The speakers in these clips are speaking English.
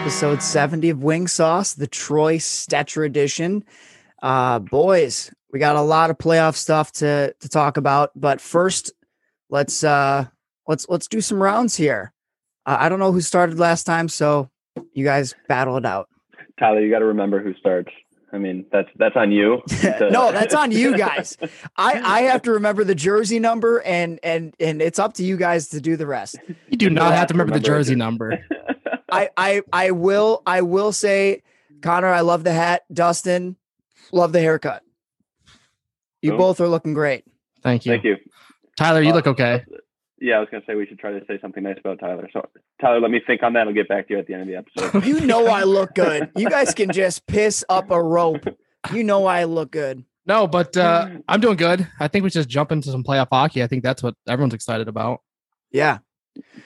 episode 70 of Wing Sauce, the Troy Stecher edition. Uh, boys, we got a lot of playoff stuff to to talk about, but first, let's uh let's let's do some rounds here. Uh, I don't know who started last time, so you guys battle it out. Tyler, you got to remember who starts. I mean, that's that's on you. no, that's on you guys. I I have to remember the jersey number, and and and it's up to you guys to do the rest. You do not have to remember, the jersey number. I I I will I will say, Connor, I love the hat. Dustin, love the haircut. You Boom. both are looking great. Thank you. Thank you. Tyler, you Uh, look okay. Yeah, I was gonna say we should try to say something nice about Tyler. So Tyler, let me think on that. I'll get back to you at the end of the episode. You know I look good. You guys can just piss up a rope. You know I look good. No, but uh, I'm doing good. I think we should just jump into some playoff hockey. I think that's what everyone's excited about. Yeah.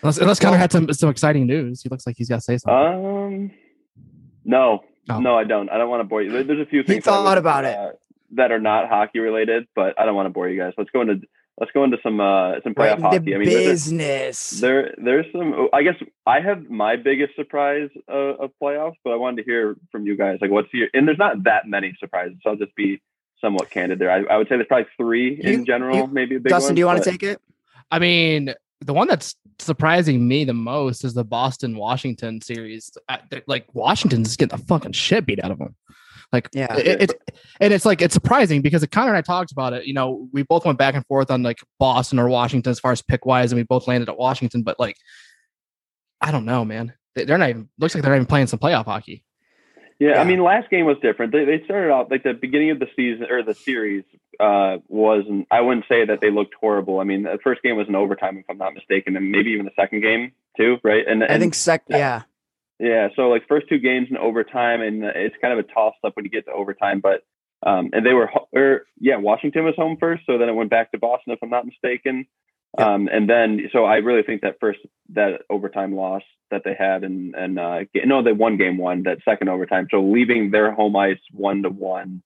Unless, unless Connor had some some exciting news. He looks like he's got to say something. Um, no, Oh. no, I don't. I don't want to bore you. There's a few things that I thought would, about it. uh, that are not hockey related, but I don't want to bore you guys. Let's go into let's go into some uh some playoff into hockey. I mean, business. There, there's some. I guess I have my biggest surprise uh, of playoffs, but I wanted to hear from you guys. Like, what's your? And there's not that many surprises, so I'll just be somewhat candid there. I, I would say there's probably three You- in general, you- maybe a big Dustin, one, do you want to take it? I mean, the one that's surprising me the most is the Boston Washington series. Like Washington's getting the fucking shit beat out of them. Like Yeah. it, it, and it's like it's surprising because Connor and I talked about it. You know, we both went back and forth on like Boston or Washington as far as pick wise, and we both landed at Washington. But like, I don't know, man. They- They're not even looks like they're not even playing some playoff hockey. Yeah, Yeah. I mean, last game was different. They, they started out like the beginning of the season or the series uh, was. I wouldn't say that they looked horrible. I mean, the first game was an overtime, if I'm not mistaken, and maybe even the second game too, right? And, I think sec yeah. Yeah, so like first two games in overtime, and it's kind of a toss up when you get to overtime. But um, and they were, or yeah, Washington was home first, so then it went back to Boston, if I'm not mistaken. Yeah. Um, and then so I really think that first that overtime loss that they had, and and uh, no, they won game one, that second overtime. So leaving their home ice one to one,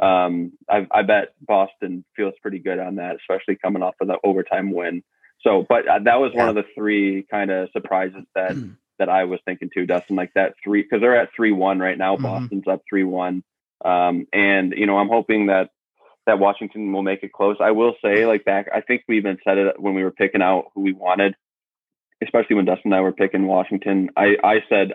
um, I, I bet Boston feels pretty good on that, especially coming off of the overtime win. So, but uh, that was one of the three kind of surprises that that I was thinking too, Dustin. Like that three because they're at three one right now. Mhm. Boston's up three one, um, and you know I'm hoping that that Washington will make it close. I will say, like back, I think we even said it when we were picking out who we wanted, especially when Dustin and I were picking Washington. I I said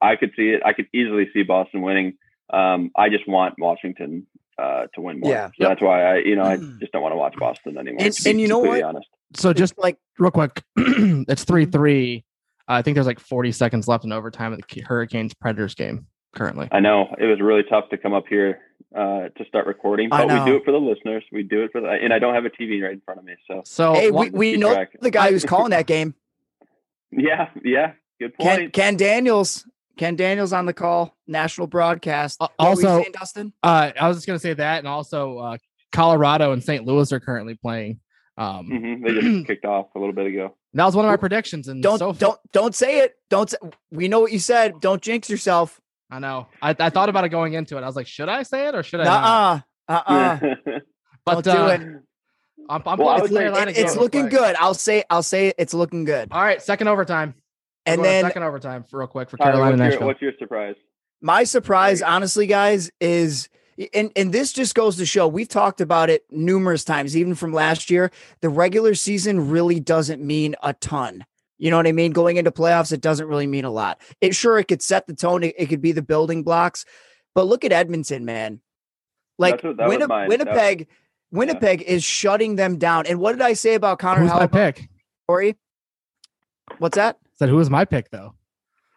I could see it. I could easily see Boston winning. Um, I just want Washington uh, to win more. Yeah. So that's why I, you know, I Mm. just don't want to watch Boston anymore. And- to be and you know completely what? Honest. So just like real quick, it's three three. I think there's like 40 seconds left in overtime of the Hurricanes Predators game currently. I know it was really tough to come up here uh, to start recording, but we do it for the listeners. We do it for the, and I don't have a TV right in front of me, so So hey, we, we know track. the guy who's calling that game. yeah, yeah, good Ken, point. Ken Daniels. Ken Daniels on the call, national broadcast. Uh, What were you also- saying, Dustin? uh, I was just gonna say that, and also uh, Colorado and St. Louis are currently playing. Um, hmm They just kicked off a little bit ago. that was one of my predictions, and Don't so far- don't don't say it. Don't. Say, we know what you said. Don't jinx yourself. I know. I, I thought about it going into it. I was like, should I say it or should I? not? Uh uh. Uh uh. But don't uh, it. I'm, I'm Well, I pulling would the say Carolina It's looking quick. good. I'll say. I'll say it's looking good. All right, second overtime. We're And then second overtime for real quick for Tyler, Carolina what's, your, what's your surprise? my surprise, honestly, guys, is and and this just goes to show we've talked about it numerous times, even from last year. The regular season really doesn't mean a ton. You know what I mean? Going into playoffs, it doesn't really mean a lot. It sure it could set the tone. It, it could be the building blocks, but look at Edmonton, man. Like That's what- was Winni- mine. That- Winnipeg, Winnipeg is shutting them down. And what did I say about Connor Who's my pick? Corey? What's that? Said who was my pick though?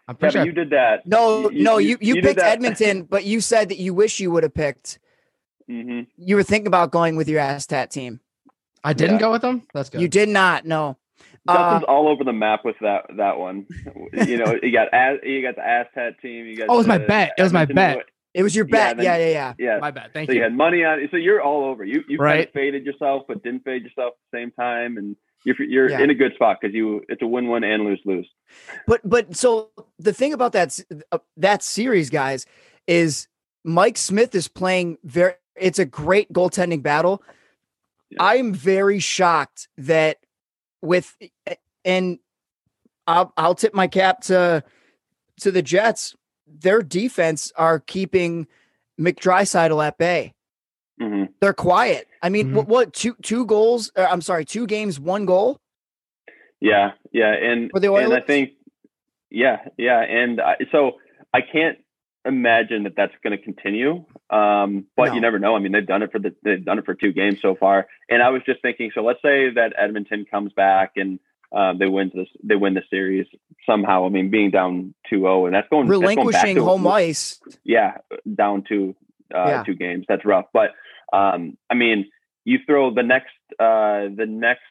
I'm pretty but sure. you did that. No, no, you you, did picked. Edmonton, but you said that you wish you would have picked. hmm You were thinking about going with your Astat team. I didn't Yeah. go with them. That's good. You did not. No. Uh, all over the map with that that one. you know, you got you got the Aztec team. You got Oh, it was my bet. It was my bet. It was your Yeah, bet. then- Yeah, yeah, yeah. Yeah, my bad. Thank you. so you you. had money on it. So you're all over. You you kind of faded yourself, but didn't fade yourself at the same time, and you're you're Yeah. in a good spot because you it's a win win and lose lose. But but so the thing about that uh, that series, guys, is Mike Smith is playing very. It's a great goaltending battle. Yeah. I'm very shocked that with and I'll I'll tip my cap to to the Jets, their defense are keeping McDraisaitl at bay. hmm They're quiet. I mean, Mhm. what, what two two goals? Uh, I'm sorry, two games, one goal Yeah, yeah, and and I think, yeah, yeah, and I, so I can't imagine that that's going to continue. Um, but No. you never know. I mean, they've done it for the they've done it for two games so far. And I was just thinking, so let's say that Edmonton comes back and um, they win this they win the series somehow. I mean, being down 2-0 and that's going that's going back relinquishing to- home ice. yeah, down to uh, Yeah. two games. That's rough. But um, I mean, you throw the next uh, the next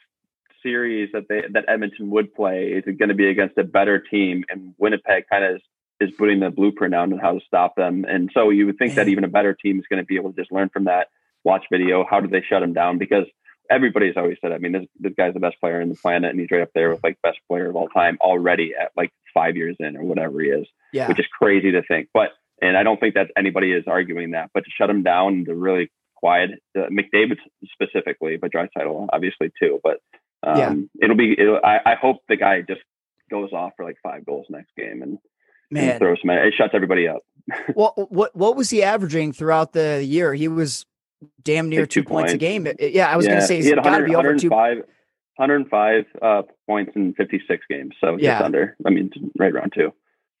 series that they that Edmonton would play is going to be against a better team, and Winnipeg kind of is, putting the blueprint out on how to stop them. And so you would think that even a better team is going to be able to just learn from that, watch video, how do they shut him down? Because everybody's always said, I mean, this, this guy's the best player in the planet, and he's right up there with like best player of all time already at like five years in or whatever he is Yeah, which is crazy to think. But and I don't think that anybody is arguing that. But to shut him down to really quiet uh, McDavid specifically, but Draisaitl obviously too. But um, Yeah. it'll be. It'll, I, I hope the guy just goes off for like five goals next game and man. throws some. It shuts everybody up. Well, what what was he averaging throughout the year? He was damn near two, two points. a game. Yeah, I was Yeah, gonna say he he's had got to be over two. 105, 105 uh, points in 56 games. So Yeah. just under. I mean, right around two.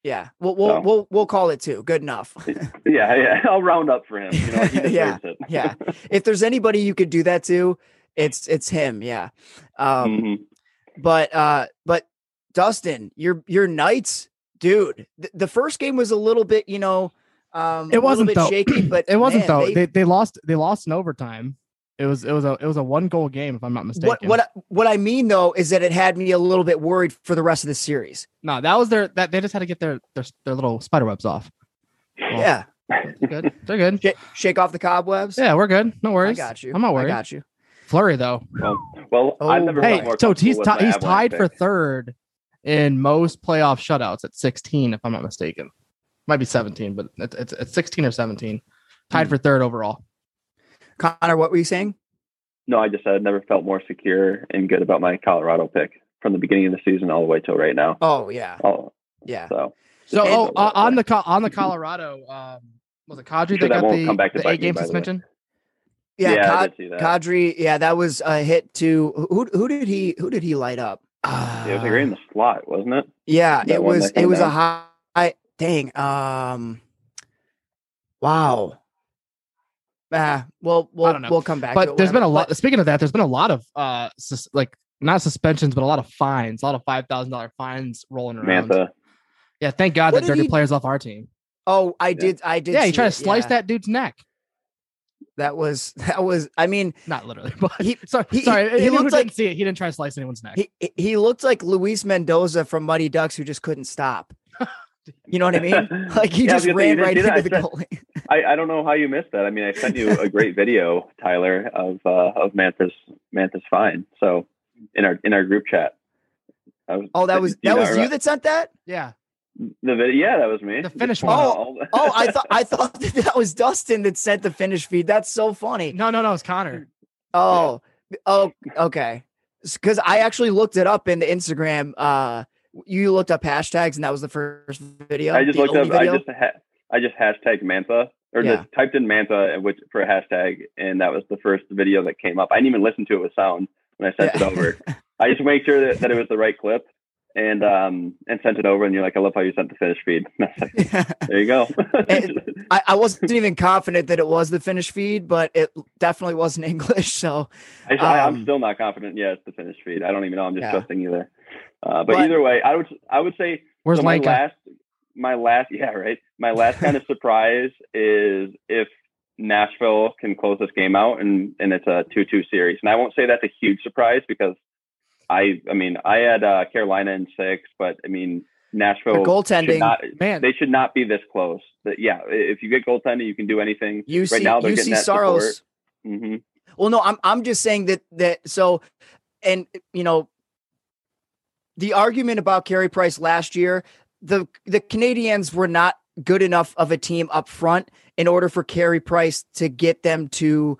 Yeah, we'll we'll, So. we'll we'll call it two. Good enough. Yeah, yeah. I'll round up for him. You know, Yeah, it. yeah. if there's anybody you could do that to, it's it's him. Yeah. Um, Mhm. but uh, but Dustin, your your Knights, dude. th- the first game was a little bit, you know, um, It wasn't a little though. bit shaky, but it wasn't man, though. They, They, they lost. They lost in overtime. It was it was a it was a one goal game if I'm not mistaken. what what I- what I mean though is that it had me a little bit worried for the rest of the series. No, that was their that they just had to get their their, their little spider webs off. Well, Yeah, they're good. They're good. Sh- shake off the cobwebs. Yeah, we're good. No worries. I worries. got you. I'm not worried. I got you. Fleury though. Well, well I've Oh, never Hey, so he's with ti- my he's tied for pick. third in most playoff shutouts at 16, if I'm not mistaken. Might be 17, but it's it's, it's 16 or 17. Tied Hmm. for third overall. Connor, what were you saying? No, I just said I've never felt more secure and good about my Colorado pick from the beginning of the season all the way till right now. Oh yeah, Oh, yeah. so So And- oh, uh, on the Co- on the Colorado, um, was it Kadri Sure that that got the, back to the eight game by the way. suspension? Yeah, I Cod- did see that. Kadri, yeah, that was a hit to who? Who did he? Who did he light up? Yeah, it was like right in the slot, wasn't it? Yeah, That it was. It was a high. high- Dang. Um. Wow. Ah, well, we'll we'll come back. But it, there's been a whatever. lot. Speaking of that, there's been a lot of uh, sus- like not suspensions, but a lot of fines, a lot of five thousand dollar fines rolling around. Mantha. Yeah, thank God What that did dirty he- players off our team. Oh, I did. I did. Yeah, he see tried to slice yeah. that dude's neck. That was. That was. I mean, Not literally, but He- sorry, he- sorry. he anyone who looked like- didn't see it. He didn't try to slice anyone's neck. he he looked like Luis Mendoza from Mighty Ducks, who just couldn't stop. You know what I mean? Like he Yeah, just ran right see that? into the I goalie. I, I don't know how you missed that. I mean, I sent you a great video, Tyler, of uh, of Mantha's Mantha's fine. So in our in our group chat. Was, Oh, that was do you that was you re- that sent that. yeah, the video. Yeah, that was me. The Finnish Just one. out all the- Oh, I thought I thought that, that was Dustin that sent the Finnish feed. That's so funny. no, no, no. It's Connor. Oh, oh, okay. Because I actually looked it up in the Instagram. Uh, you looked up hashtags, and that was the first video. I just looked up. video? I just ha- I just hashtag Mantha or Yeah. just typed in Mantha which for a hashtag, and that was the first video that came up. I didn't even listen to it with sound when I sent Yeah. it over. I just made sure that, that it was the right clip and um and sent it over. And you're like, I love how you sent the Finnish feed. There you go. I, I wasn't even confident that it was the Finnish feed, but it definitely wasn't English. So I, I, Um, I'm still not confident. Yeah, it's the Finnish feed. I don't even know. I'm just Yeah. trusting either. Uh, but, But- either way, I would I would say Where's so my Lanka? last my last yeah right my last kind of surprise is if Nashville can close this game out and and it's a two two series. And I won't say that's a huge surprise because I I mean I had uh, Carolina in six, but I mean Nashville should goaltending, not Man, they should not be this close. But yeah, if you get goaltending, you can do anything. you right now they're getting see that support. Saros. hmm Well, no, I'm I'm just saying that that so, and you know, the argument about Carey Price last year, the the Canadiens were not good enough of a team up front in order for Carey Price to get them to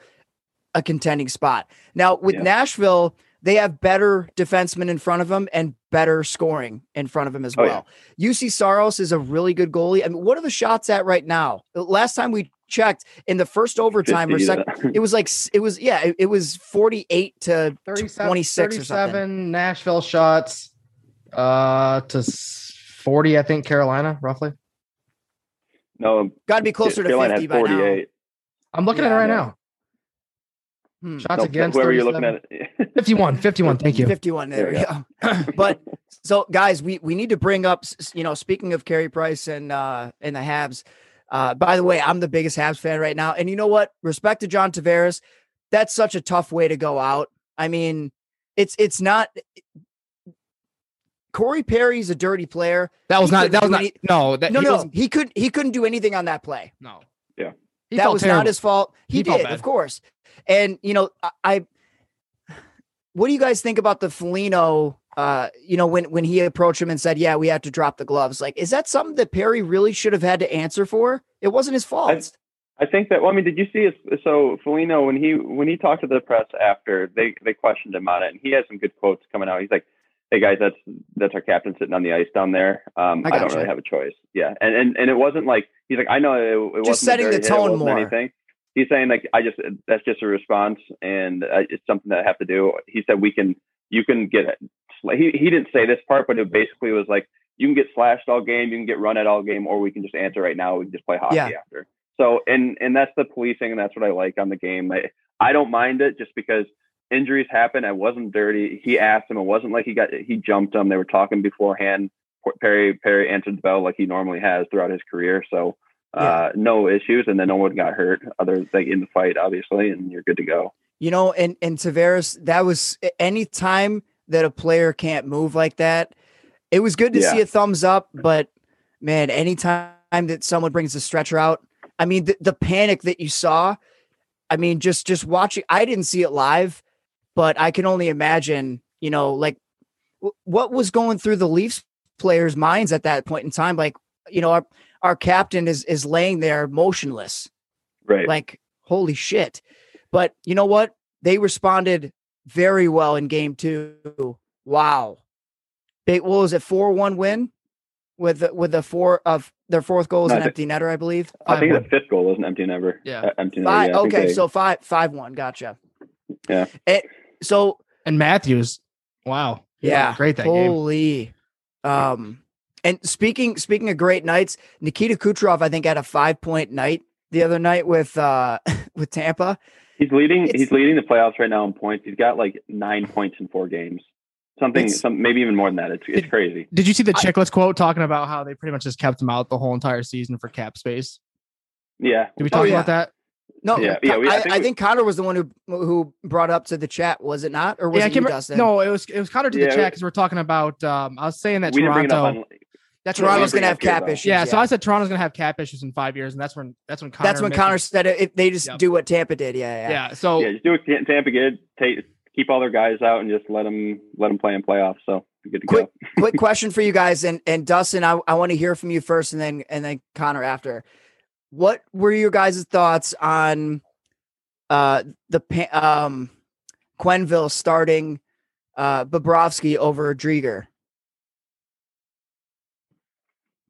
a contending spot. Now with Yeah. Nashville, they have better defensemen in front of them and better scoring in front of them as Oh, well. Juuse Saros is a really good goalie. I mean, what are the shots at right now? Last time we checked in the first overtime or 50 second, it was like it was yeah, it, it was 48 to 37, 26 or something. Nashville shots uh to 40 I think Carolina roughly. no, Got to be closer to Carolina 50 had by now. 48. I'm looking at it right yeah. now. Hmm. Shots No, against whoever you're looking 37. at. 51 51 thank you. 51 there, There we yeah. but so guys, we we need to bring up s- s- you know, speaking of Carey Price and uh and the Habs. Uh by the way, I'm the biggest Habs fan right now. And you know what? Respect to John Tavares. That's such a tough way to go out. I mean, it's it's not Corey Perry's a dirty player. That was He not that was do not any- no that No, he no, he could he couldn't do anything on that play. no. Yeah. He that was terrible. not his fault. He, He did, of course. And you know, I, I what do you guys think about the Foligno? Uh, you know, when when he approached him and said, "Yeah, we have to drop the gloves." Like, is that something that Perry really should have had to answer for? It wasn't his fault. I think that. Well, I mean, did you see his? So Foligno, when he when he talked to the press after, they they questioned him on it, and he had some good quotes coming out. He's like, "Hey guys, that's that's our captain sitting on the ice down there. Um, I I, don't really have a choice." Yeah, and and and it wasn't like he's like, "I know it, it wasn't setting the hit, tone more. Anything. He's saying like, "I just that's just a response, and uh, it's something that I have to do." He said, "We can, you can get it." He he didn't say this part, but it basically was like, "You can get slashed all game, you can get run at all game, or we can just answer right now. We can just play hockey Yeah. after." So and and that's the policing, and that's what I like on the game. I I don't mind it just because injuries happen. I wasn't dirty. He asked him. It wasn't like he got he jumped him. They were talking beforehand. Perry Perry answered the bell like he normally has throughout his career. So uh, no issues, and then no one got hurt other than in the fight, obviously, and you're good to go. You know, and and Tavares, that was any time that a player can't move like that. It was good to Yeah. see a thumbs up, but man, anytime that someone brings a stretcher out, I mean, the, the panic that you saw. I mean, just just watching. I didn't see it live, but I can only imagine. You know, like w- what was going through the Leafs players' minds at that point in time. Like, you know, our our captain is is laying there motionless Right. like holy shit but you know what they responded very well in game two wow big what was it 4-1 win with the, with the four of their fourth goal is No, an I empty netter i believe I think 5-1. the fifth goal was an empty netter. Yeah. Uh, empty netter. five, Yeah, okay they- so five five one gotcha Yeah. Eh, so And Matthews. Wow. Yeah Great that game. holy um and speaking speaking of great nights nikita kucherov i think had a five point night the other night with uh with tampa He's leading. It's- he's leading the playoffs right now in points. He's got like nine points in four games. Something. Some maybe even more than that. It's it's Did- crazy. Did you see the Chiclets quote talking about how they pretty much just kept him out the whole entire season for cap space? Yeah. Did we Oh, talk yeah. about that? No, Yeah, yeah, we- I I, I, think think Connor was the one who who brought up to the chat, was it not? Or was yeah, I it can't you, remember- Dustin? No, it was it was Connor to the chat because we're talking about. Um, I was saying that we didn't bring it up Toronto. on. that Toronto's going to have bring it up cap here, issues. yeah, so I said Toronto's gonna have cap issues in five years, and that's when that's when Connor. that's when Connor said it, if they just Yep. do what Tampa did. Yeah, yeah. Yeah, so Yeah, just do what Tampa did. Take keep all their guys out and just let them let them play in playoffs. So good to Quick- go. Quick question for you guys, and and Dustin, I, I want to hear from you first, and then and then Connor after. What were your guys' thoughts on uh the um Quenneville starting uh Bobrovsky over Driedger?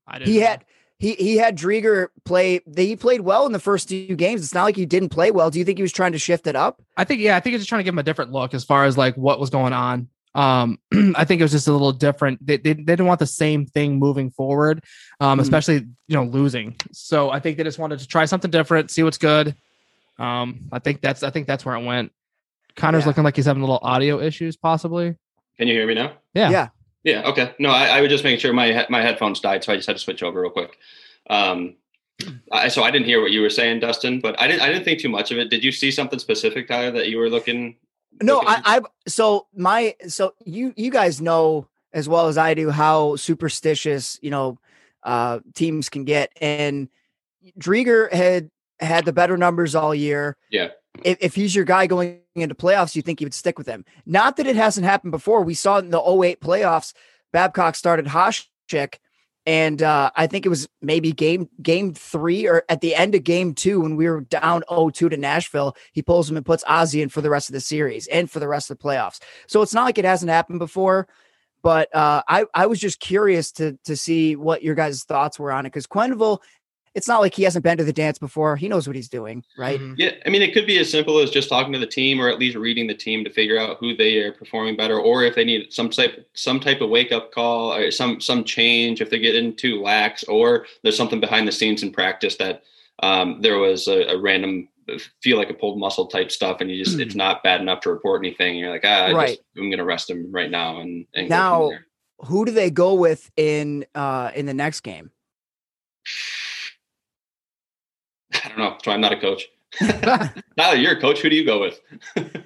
I didn't he know. had he he had Driedger play. He played well in the first two games. It's not like he didn't play well. Do you think he was trying to shift it up? I think yeah, I think it's just trying to give him a different look as far as like what was going on. Um, I think it was just a little different. They, they, they didn't want the same thing moving forward, um, Mhm. especially you know losing. So I think they just wanted to try something different, see what's good. Um, I think that's I think that's where it went. Connor's Yeah. looking like he's having a little audio issues, possibly. Can you hear me now? Yeah. Yeah. Yeah. Okay. No, I, I was just making sure my my headphones died, so I just had to switch over real quick. Um, I, so I didn't hear what you were saying, Dustin, but I didn't I didn't think too much of it. Did you see something specific, Tyler, that you were looking? No, I, I so my so you you guys know as well as I do how superstitious you know uh teams can get, and Driedger had had the better numbers all year. Yeah. If, if he's your guy going into playoffs, you think you would stick with him. Not that it hasn't happened before. We saw in the 08 playoffs. Babcock started Hasek, And uh, I think it was maybe game game three or at the end of game two when we were down 0-2 to Nashville, he pulls him and puts Ozzy in for the rest of the series and for the rest of the playoffs. So it's not like it hasn't happened before. But uh, I I was just curious to to see what your guys' thoughts were on it because Quenneville it's not like he hasn't been to the dance before. He knows what he's doing, right? Mhm. Yeah, I mean, it could be as simple as just talking to the team, or at least reading the team to figure out who they are performing better, or if they need some type some type of wake up call, or some some change if they get into lax, or there's something behind the scenes in practice that um, there was a, a random feel like a pulled muscle type stuff, and you just it's not bad enough to report anything. You're like, ah, I Right. just, I'm gonna rest him right now, and, and go from Now, there. who do they go with in uh in the next game? I don't know. So I'm not a coach. now that you're a coach, who do you go with?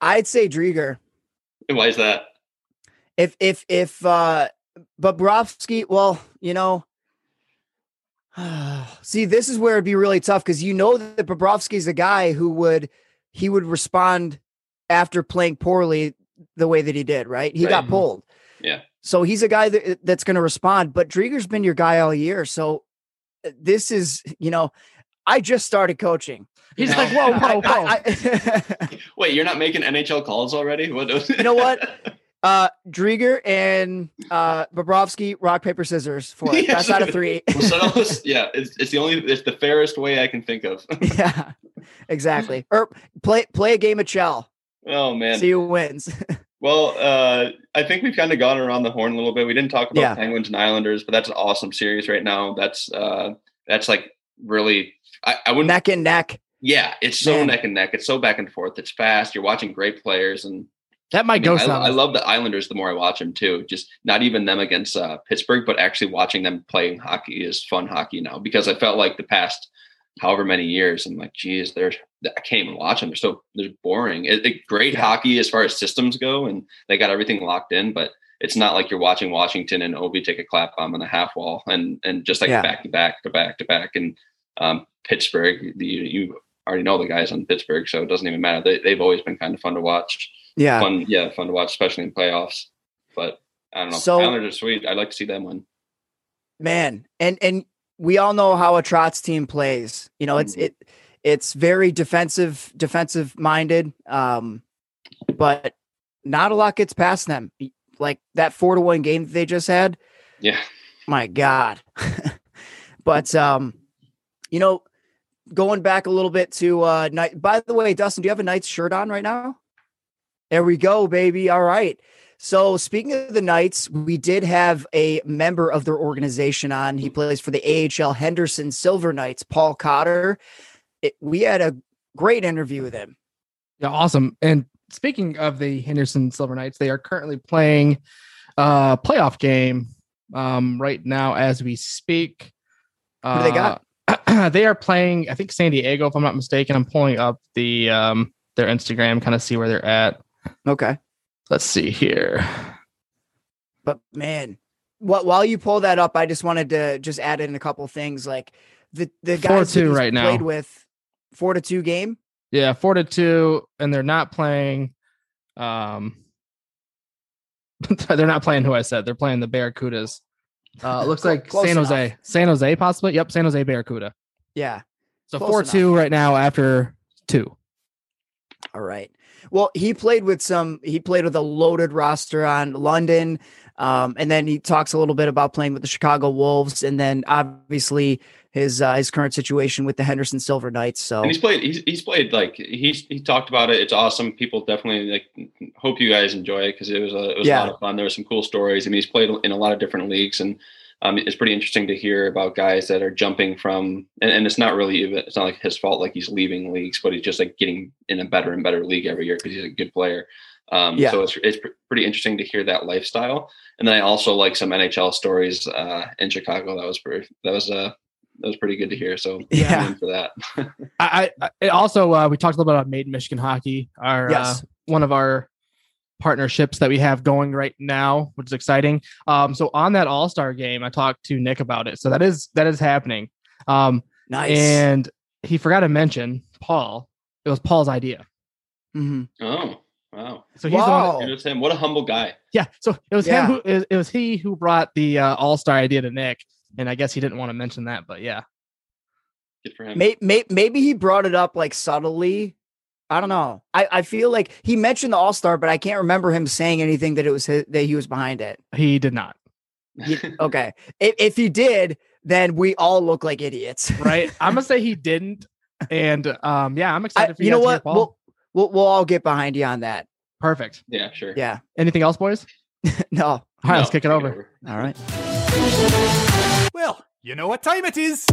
I'd say Driedger. And why is that? If if if uh Bobrovsky, well, you know, see, this is where it'd be really tough because you know that Bobrovsky's a guy who would he would respond after playing poorly the way that he did, right? He got pulled. Yeah. So he's a guy that, that's going to respond, but Driedger's been your guy all year. So uh, this is, you know, I just started coaching. He's No. like, whoa, whoa, whoa. I- I- Wait, you're not making NHL calls already? What? You know what? uh, Driedger and uh, Bobrovsky, rock, paper, scissors for it. That's out of three. We'll yeah, it's, it's the only it's the fairest way I can think of. yeah, exactly. Or play play a game of Chel. Oh man. See who wins. Well, uh, I think we've kind of gone around the horn a little bit. We didn't talk about Yeah. Penguins and Islanders, but that's an awesome series right now. That's uh, that's like really. I, I wouldn't. neck and neck. yeah, it's so Man. neck and neck. It's so back and forth. It's fast. You're watching great players, and that I, might mean, go I. I love the Islanders. The more I watch them too, just not even them against uh, Pittsburgh, but actually watching them playing hockey is fun hockey now because I felt like the past however many years, I'm like, geez, they're I can't even watch them. They're so they're boring. It, it- great hockey as far as systems go, and they got everything locked in, but it's not like you're watching Washington and Ovi take a clap bomb on the half wall and and just like Yeah. back to back to back to back and um, Pittsburgh. You, you already know the guys on Pittsburgh, so it doesn't even matter. They, they've always been kind of fun to watch. Yeah. Fun, yeah, fun to watch, especially in playoffs. But I don't know. So- Islanders are sweet. I'd like to see them win. man and and we all know how a Trotz team plays you know it's Mhm. it it's very defensive defensive minded um but not a lot gets past them like that four to one game that they just had Yeah. my god but um you know going back a little bit to uh night by the way dustin do you have a knight's shirt on right now there we go baby all right so speaking of the knights we did have a member of their organization on he plays for the ahl henderson silver knights paul cotter it, we had a great interview with him Yeah, awesome. And speaking of the Henderson Silver Knights, they are currently playing a playoff game um, right now as we speak. Who do they got? They are playing, I think, San Diego, if I'm not mistaken. I'm pulling up the um, their Instagram, kind of see where they're at. okay Let's see here. But man, what while you pull that up, I just wanted to just add in a couple things like the the Four guys that two right now. played with four to two game. Yeah, four to two, and they're not playing. Um, they're not playing who I said. They're playing the Barracudas. Uh, looks like close San enough. Jose, San Jose, possibly. Yep, San Jose Barracuda. Yeah. So Close four enough. two right now after two. All right. Well, he played with some. He played with a loaded roster on London, um, and then he talks a little bit about playing with the Chicago Wolves, and then obviously his uh, his current situation with the Henderson Silver Knights. So And he's played. He's, he's played like he's he talked about it. It's awesome. People definitely like. Hope you guys enjoy it because it was a it was a lot of fun. There were some cool stories. I mean, he's played in a lot of different leagues, and um, it's pretty interesting to hear about guys that are jumping from. And, and it's not really even. It's not like his fault. Like he's leaving leagues, but he's just like getting in a better and better league every year because he's a good player. Um, Yeah. So it's it's pr- pretty interesting to hear that lifestyle. And then I also like some NHL stories uh, in Chicago. That was pretty. That was uh that was pretty good to hear. So Yeah. For that. I, I it also uh, we talked a little bit about Made in Michigan Hockey, our Yes. uh, one of our partnerships that we have going right now, which is exciting. Um, so on that All Star game, I talked to Nick about it. So that is that is happening. Um, nice. and he forgot to mention Paul. It was Paul's idea. Mhm. Oh, Wow. So he's the one. It was him. What a humble guy. Yeah. So it was Yeah. him who it was, it was he who brought the uh, All Star idea to Nick, and I guess he didn't want to mention that, but yeah. Good for him. May, may, maybe he brought it up like subtly. I don't know. I, I feel like he mentioned the All Star, but I can't remember him saying anything that it was his, that he was behind it. He did not. He- okay, if, if he did, then we all look like idiots, Right. I'm gonna say he didn't, and um, yeah, I'm I, excited for you know guys to hear what? Paul. We'll, we'll we'll all get behind you on that. Perfect. yeah, sure. Yeah. Anything else, boys? No. All right, let's kick it over. All right. Well, you know what time it is.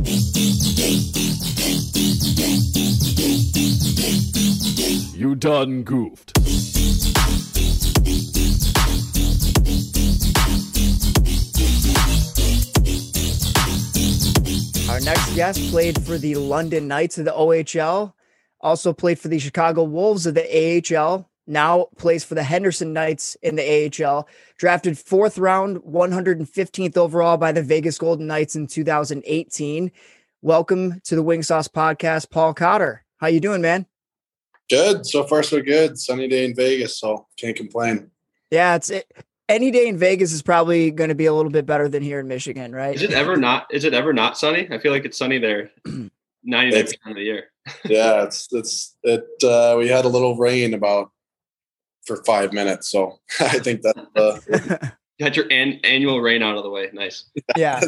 You done goofed. Our next guest played for the London Knights of the OHL, also played for the Chicago Wolves of the AHL, now plays for the Henderson Knights in the AHL, drafted fourth round, 115th overall by the Vegas Golden Knights in 2018. Welcome to the Wing Sauce Podcast, Paul Cotter. How you doing, man? Good. So far, so good. Sunny day in Vegas, so can't complain. Yeah, it's it, any day in Vegas is probably going to be a little bit better than here in Michigan, right? Is it ever not? Is it ever not sunny? I feel like it's sunny there, ninety nine percent of the year. Yeah, it's it's it. Uh, we had a little rain about for five minutes, so I think that uh, Got your an- annual rain out of the way. Nice. yeah.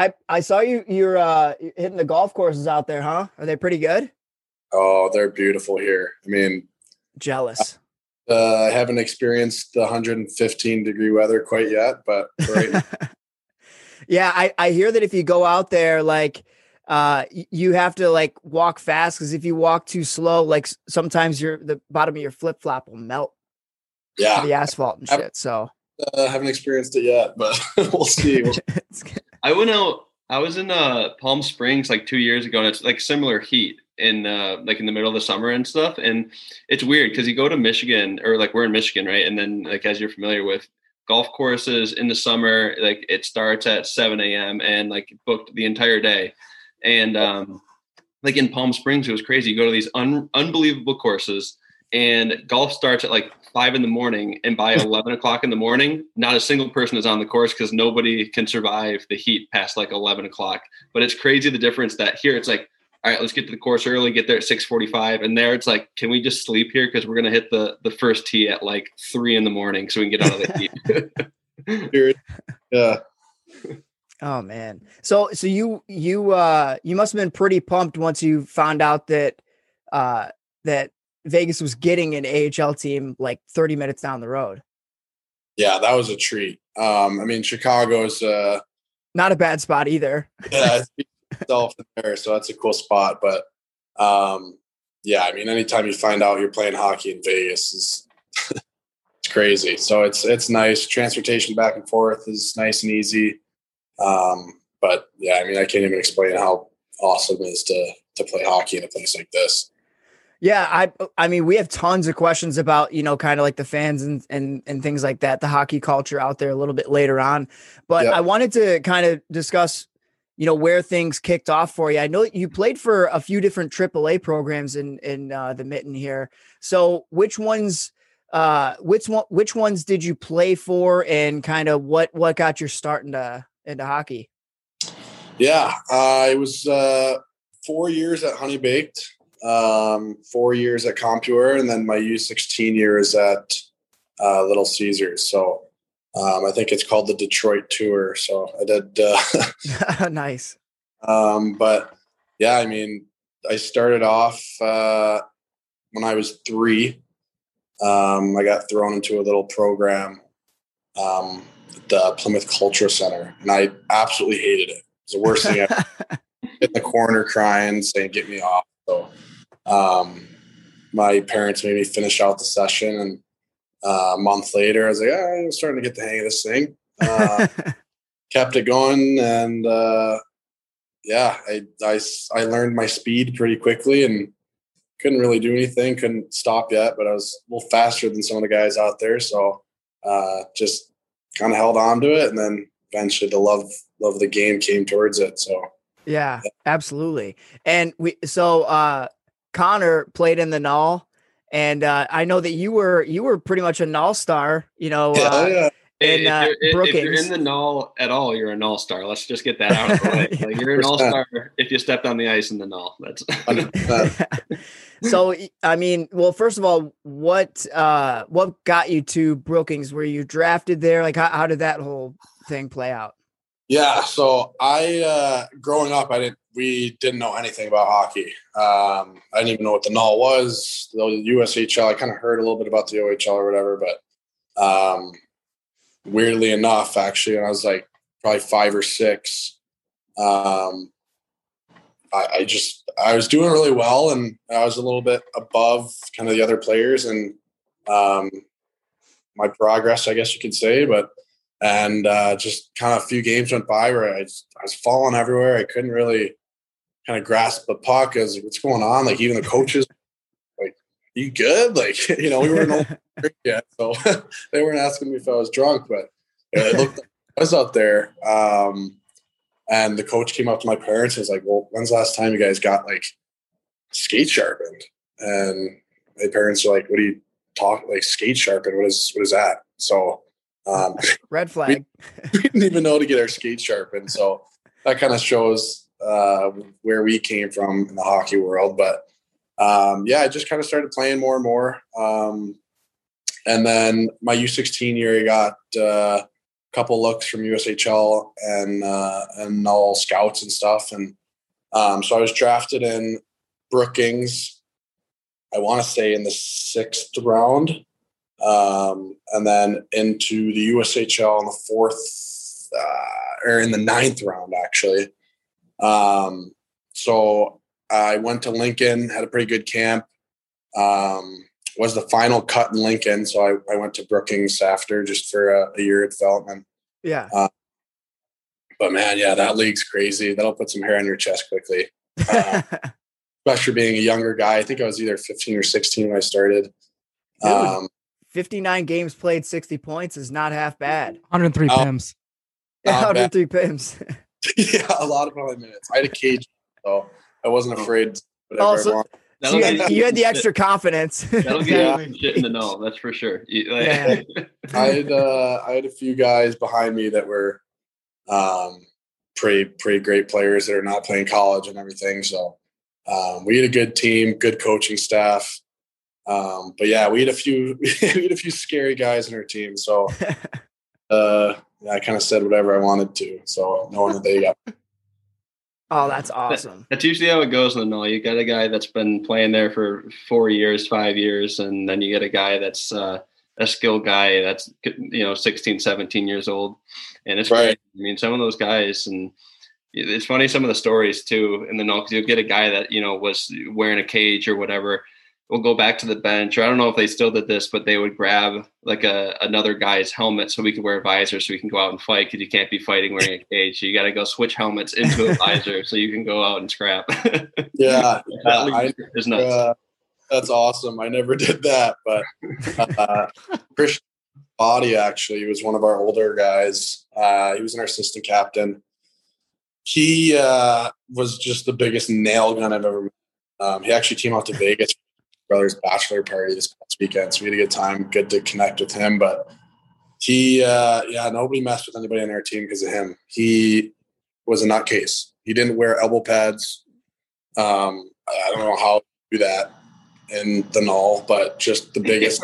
I I saw you you're uh hitting the golf courses out there, huh? Are they pretty good? oh, they're beautiful here. I mean, Jealous. uh, I haven't experienced the 115 degree weather quite yet, but right yeah, I I hear that if you go out there like uh you have to like walk fast cuz if you walk too slow like sometimes your the bottom of your flip-flop will melt yeah, the asphalt and shit. So uh, haven't experienced it yet, but we'll see. We'll-. I went out. I was in uh, Palm Springs like two years ago, and it's like similar heat in uh, like in the middle of the summer and stuff. And it's weird because you go to Michigan or like we're in Michigan, right? And then like as you're familiar with golf courses in the summer, like it starts at 7 a.m. and like booked the entire day. And um, like in Palm Springs, it was crazy. You go to these un- unbelievable courses, and golf starts at like five in the morning, and by eleven o'clock in the morning, not a single person is on the course because nobody can survive the heat past like eleven o'clock. But it's crazy the difference that here it's like, all right, let's get to the course early, get there at six forty-five, and there it's like, can we just sleep here because we're gonna hit the the first tee at like three in the morning so we can get out of the heat. Here- yeah, Oh man. So so you you uh you must have been pretty pumped once you found out that uh that Vegas was getting an AHL team like 30 minutes down the road. yeah, that was a treat. Um, I mean, Chicago's uh, Not a bad spot either. yeah, it's itself in there, so that's a cool spot. But um, yeah, I mean, anytime you find out you're playing hockey in Vegas is it's crazy. So it's it's nice. Transportation back and forth is nice and easy. Um, but yeah, I mean, I can't even explain how awesome it is to to play hockey in a place like this. Yeah, I I mean we have tons of questions about, you know, kind of like the fans and and and things like that, the hockey culture out there a little bit later on. But Yep. I wanted to kind of discuss, you know, where things kicked off for you. I know you played for a few different AAA programs in in uh, the mitten here. So, which ones uh which one which ones did you play for and kind of what what got your start into into hockey? Yeah, uh, it was uh, four years at Honey Baked, um, four years at Compuware, and then my U16 years at uh, Little Caesars. So um, I think it's called the Detroit Tour. So I did, uh, nice. um, but yeah, I mean, I started off uh, when I was three. Um, I got thrown into a little program, um, at the Plymouth Culture Center, and I absolutely hated it. It was the worst thing ever in the corner crying, saying, "Get me off." So, um, my parents made me finish out the session, and uh, a month later, I was like, oh, "I'm starting to get the hang of this thing." Uh, kept it going, and uh, yeah, I learned my speed pretty quickly, and couldn't really do anything. Couldn't stop yet, but I was a little faster than some of the guys out there, so uh, just kind of held on to it, and then eventually the love love of the game came towards it. So. Yeah, absolutely. And we so uh Connor played in the null and uh, I know that you were you were pretty much an all star. You know, Yeah, uh, yeah. And, if, uh, you're, if- if you're in the null at all, you're a null star. Let's just get that out of the way. Like you're an all star if you stepped on the ice in the null. That's so I mean, well, first of all, what uh what got you to Brookings? Were you drafted there? Like how, how did that whole thing play out? Yeah, so I uh growing up I didn't we didn't know anything about hockey. Um I didn't even know what the null was, the USHL. I kind of heard a little bit about the OHL or whatever, but um weirdly enough, actually, when I was like probably five or six, um I, I just I was doing really well and I was a little bit above kind of the other players and um my progress, I guess you could say, but and uh, just kind of a few games went by where I, just- I was falling everywhere. I couldn't really kind of grasp the puck as what's going on. Like even the coaches, like, you good? Like you know, we weren't yet, so they weren't asking me if I was drunk, but it looked like I was out there. Um, and the coach came up to my parents and was like, "Well, when's the last time you guys got like skate sharpened?" And my parents are like, "What do you talk like skate sharpened? What is what is that?" So. Um, Red flag. we didn't even know to get our skate sharpened. So that kind of shows uh, where we came from in the hockey world. But um, yeah, I just kind of started playing more and more. Um, and then my U16 year, I got uh, a couple looks from USHL and uh, and all scouts and stuff. And um, so I was drafted in Brookings. I want to say in the sixth round um, and then into the USHL in the fourth uh, or in the ninth round, actually. Um, so I went to Lincoln, had a pretty good camp. Um, was the final cut in Lincoln, so I, I went to Brookings after just for a, a year of development. Yeah. But man, yeah, that league's crazy. That'll put some hair on your chest quickly, Uh, especially being a younger guy. I think I was either 15 or 16 when I started. Um, 59 games played, 60 points is not half bad. 103 Oh. pims. Not Out bad. pims. yeah, a lot of my minutes. I had a cage, so I wasn't afraid. to Whatever I so- want. So you, had, you had the some extra confidence. That'll get Yeah. shit in the null. That's for sure. Yeah. I had uh, I had a few guys behind me that were um, pretty pretty great players that are not playing college and everything. So um, we had a good team, good coaching staff. Um, but yeah, we had a few we had a few scary guys in our team. So uh, I kind of said whatever I wanted to. So knowing that they got oh, that's awesome. That's usually how it goes in the null. You get a guy that's been playing there for four years, five years, and then you get a guy that's uh, a skilled guy that's you know 16, 17 years old, and it's Right. great. I mean, some of those guys, and it's funny some of the stories too in the null because you'll get a guy that you know was wearing a cage or whatever. Will go back to the bench, or I don't know if they still did this, but they would grab like a another guy's helmet so we could wear a visor so we can go out and fight because you can't be fighting wearing a cage. So you got to go switch helmets into a visor so you can go out and scrap. yeah. that is nuts. Uh, that's awesome. I never did that, but uh, Christian Body actually was one of our older guys. Uh, he was an assistant captain. He uh, was just the biggest nail gun I've ever met. Um, he actually came out to Vegas brother's bachelor party this past weekend, so we had a good time. Good to connect with him, but he, uh, yeah, nobody messed with anybody on our team because of him. He was a nutcase. He didn't wear elbow pads. Um, I don't know how to do that in the null, but just the biggest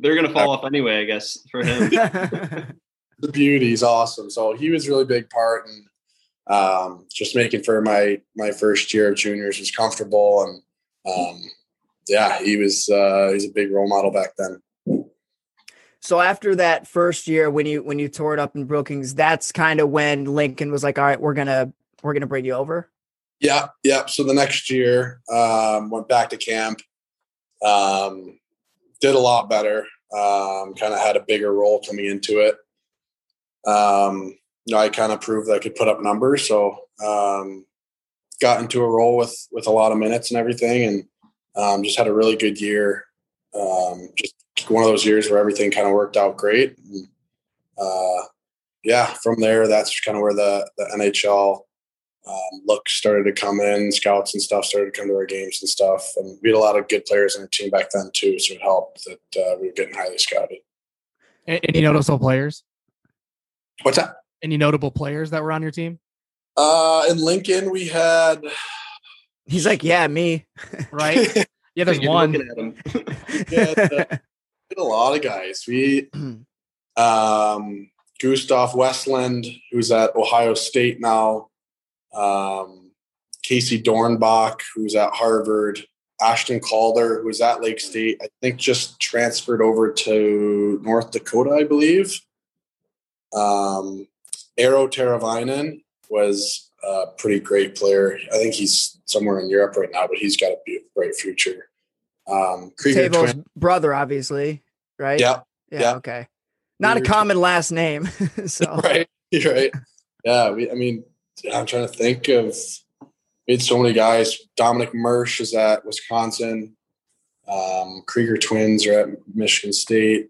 They're gonna fall off anyway, I guess, for him. the beauty is awesome. So he was a really big part and um, just making for my my first year of juniors was comfortable and um, yeah, he was uh, he's a big role model back then. so after that first year when you when you tore it up in Brookings, that's kind of when Lincoln was like, all right, we're gonna we're gonna bring you over. Yeah, yeah. So the next year, um, went back to camp, um, did a lot better. Um, kind of had a bigger role coming into it. Um, you know, I kind of proved that I could put up numbers, so um, got into a role with with a lot of minutes and everything, and um, just had a really good year. Um, just one of those years where everything kind of worked out great. And, uh, yeah, from there, that's kind of where the the NHL um, looks started to come in, scouts and stuff started to come to our games and stuff. And we had a lot of good players on our team back then too, so it helped that uh, we were getting highly scouted. Any noticeable players? What's that? Any notable players that were on your team? Uh, in Lincoln, we had He's like, yeah, me. Right? Yeah, there's You're one. at him. yeah, we had a lot of guys. We um, Gustaf Westlund, who's at Ohio State now. Um, Casey Dornbach, who's at Harvard. Ashton Calder, who's at Lake State, I think just transferred over to North Dakota, I believe. Um, Eero Teravainen was a pretty great player. I think he's somewhere in Europe right now, but he's got a bright future. Um, Krygier Teuvo's Twin- brother, obviously, right? yeah, Yeah. yeah. Okay. Not a Krygier Twin- common last name. so right, right. Yeah, we, I mean, I'm trying to think of. We had so many guys. Dominick Mersch is at Wisconsin. Um, Krygier twins are at Michigan State.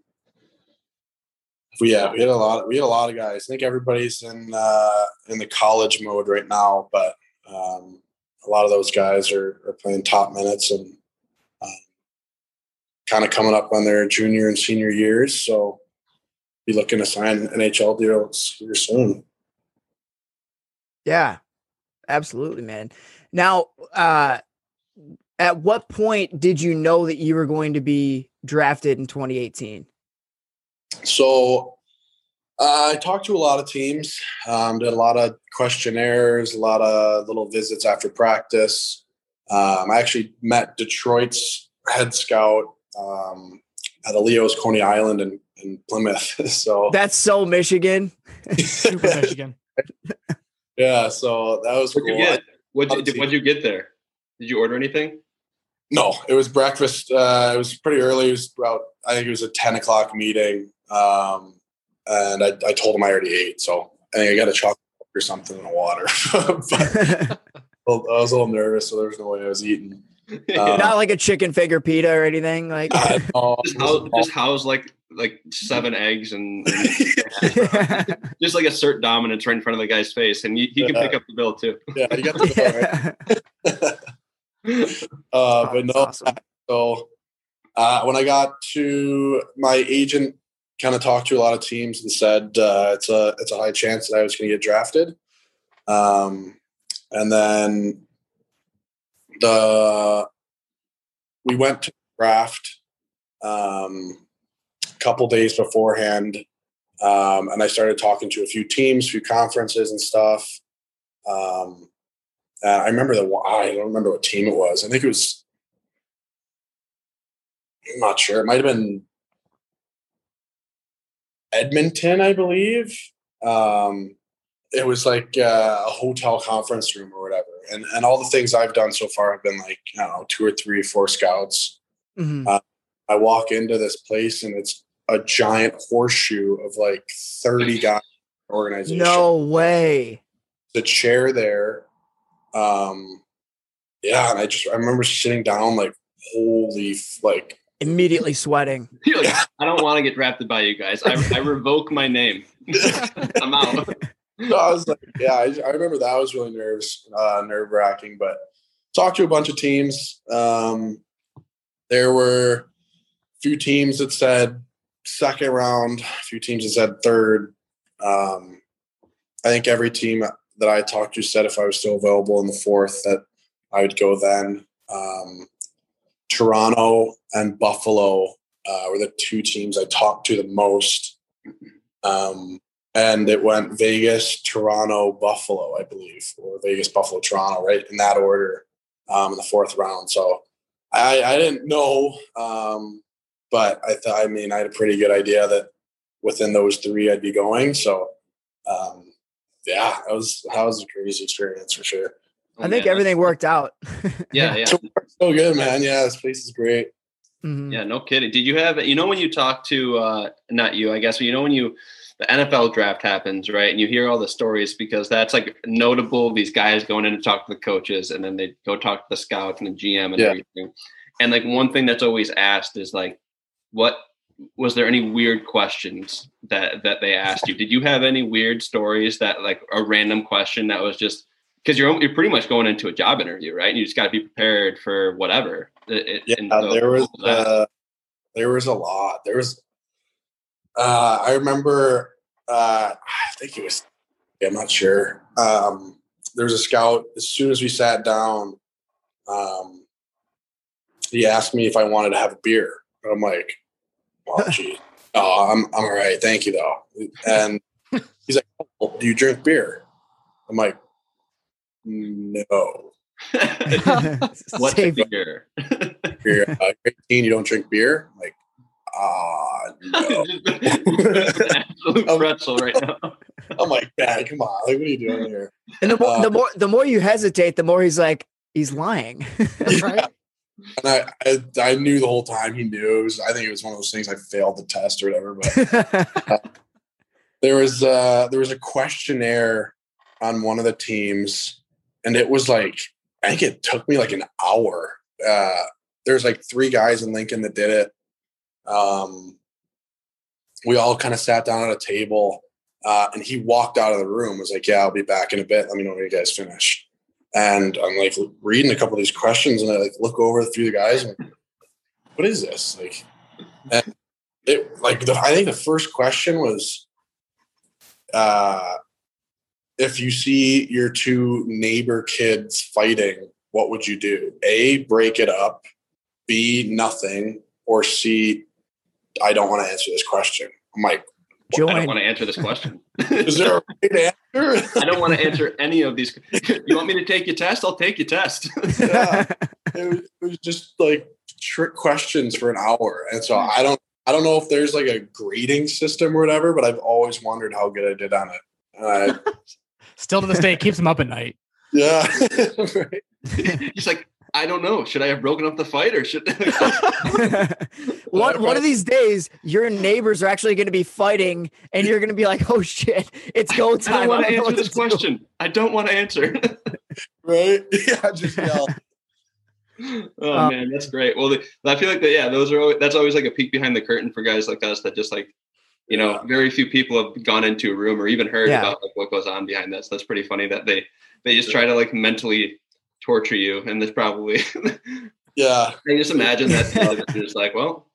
We, yeah, we had a lot. We had a lot of guys. I think everybody's in uh, in the college mode right now, but um, a lot of those guys are, are playing top minutes and um, kind of coming up on their junior and senior years. So be looking to sign NHL deals here soon. Yeah, absolutely, man. Now, uh, at what point did you know that you were going to be drafted in 2018? So uh, I talked to a lot of teams, um, did a lot of questionnaires, a lot of little visits after practice. Um, I actually met Detroit's head scout um, at a Leo's Coney Island in, in Plymouth. so That's so Michigan. Super Michigan. yeah, so that was What'd cool. you get? What'd you, did, what'd you get there? Did you order anything? No, it was breakfast. Uh, it was pretty early. It was about, I think it was a 10 o'clock meeting. Um, and I, I told him I already ate. So I think I got a chocolate or something in the water. but I was a little nervous, so there was no way I was eating. Uh, Not like a chicken finger pita or anything. Like, I know. just house, just house like like seven eggs and, and just like assert dominance right in front of the guy's face, and you, he can pick up the bill too. yeah, you got the bill, right? Uh, but no, awesome. so uh, when I got to my agent, kind of talked to a lot of teams and said uh, it's a it's a high chance that I was going to get drafted. Um, and then the we went to draft um, a couple days beforehand, um, and I started talking to a few teams, a few conferences and stuff. Um, and I remember the I don't remember what team it was. I think it was. I'm not sure. It might have been Edmonton, I believe. Um, it was like uh, a hotel conference room or whatever, and and all the things I've done so far have been like I don't know two or three, four scouts. Mhm. I walk into this place and it's a giant horseshoe of like thirty guys organization. No way. the chair there. Um, yeah, and I just I remember sitting down like, holy, like Immediately sweating. Like, I don't want to get drafted by you guys. I, I revoke my name. I'm out. So I was like, yeah, I, I remember that was really nerves, uh, nerve wracking. But talked to a bunch of teams. Um, there were a few teams that said second round, a few teams that said third. Um, I think every team that I talked to said if I was still available in the fourth that I would go then. Um, Toronto and Buffalo uh, were the two teams I talked to the most. Um, and it went Vegas, Toronto, Buffalo, I believe, or Vegas, Buffalo, Toronto, right in that order um, in the fourth round. So I, I didn't know, um, but I thought, I mean, I had a pretty good idea that within those three I'd be going. So um, yeah, that was that was a crazy experience for sure. Oh, I think man, everything worked out. Yeah, yeah, So, so good, man. Yeah, this place is great. Mhm. yeah. No kidding. Did you have? You know when you talk to uh, not you, I guess. But you know when you the NFL draft happens, right? And you hear all the stories because that's like notable. These guys going in to talk to the coaches, and then they go talk to the scouts and the GM and Yeah. everything. And like one thing that's always asked is like, what was there any weird questions that that they asked you? Did you have any weird stories that like a random question that was just because you're you're pretty much going into a job interview, right? And you just got to be prepared for whatever. It, yeah, so, there was uh, there was a lot. There was. Uh, I remember. Uh, I think it was. I'm not sure. Um, there was a scout. As soon as we sat down, um, he asked me if I wanted to have a beer. And I'm like, "Well, gee, oh, I'm I'm all right, thank you though." And he's like, oh, "Do you drink beer?" I'm like, "No." What's Save- beer? You're uh, 18, you don't drink beer? I'm like, ah, no. Absolute pretzel right now. I'm like, Dad, come on. Like, what are you doing here? And the more, Uh, the more the more you hesitate, the more he's like, he's lying. right? And I, I, I knew the whole time he knew. It was, I think it was one of those things I failed the test or whatever. But there was uh, there was a questionnaire on one of the teams, and it was like I think it took me like an hour. Uh, there's like three guys in Lincoln that did it. Um, we all kind of sat down at a table, uh, and he walked out of the room. Was like, "Yeah, I'll be back in a bit. Let me know when you guys finish." And I'm like reading a couple of these questions, and I like look over through the guys. And like, what is this? Like, and it like the, I think the first question was, uh, if you see your two neighbor kids fighting, what would you do? A, break it up. B, nothing. Or C, I don't want to answer this question. I'm like, I don't want to answer this question. is there a right answer? I don't want to answer any of these. You want me to take your test? I'll take your test. yeah. It was, it was just like trick questions for an hour. And so I don't I don't know if there's like a grading system or whatever, but I've always wondered how good I did on it. And I, Still to this day, it keeps him up at night. yeah. Right. He's like, I don't know. Should I have broken up the fight or should? one one of these days, your neighbors are actually going to be fighting, and you're going to be like, "Oh shit, it's go time. I don't want to answer what this do." question. I don't want to answer. Right. Yeah. Just yell. oh Um, man, that's great. Well, the, I feel like that. Yeah, those are always, that's always like a peek behind the curtain for guys like us that just like, you know, very few people have gone into a room or even heard Yeah. about like what goes on behind this. That's pretty funny that they they just try to like mentally torture you, and there's probably Yeah. I just imagine that they're just like, well,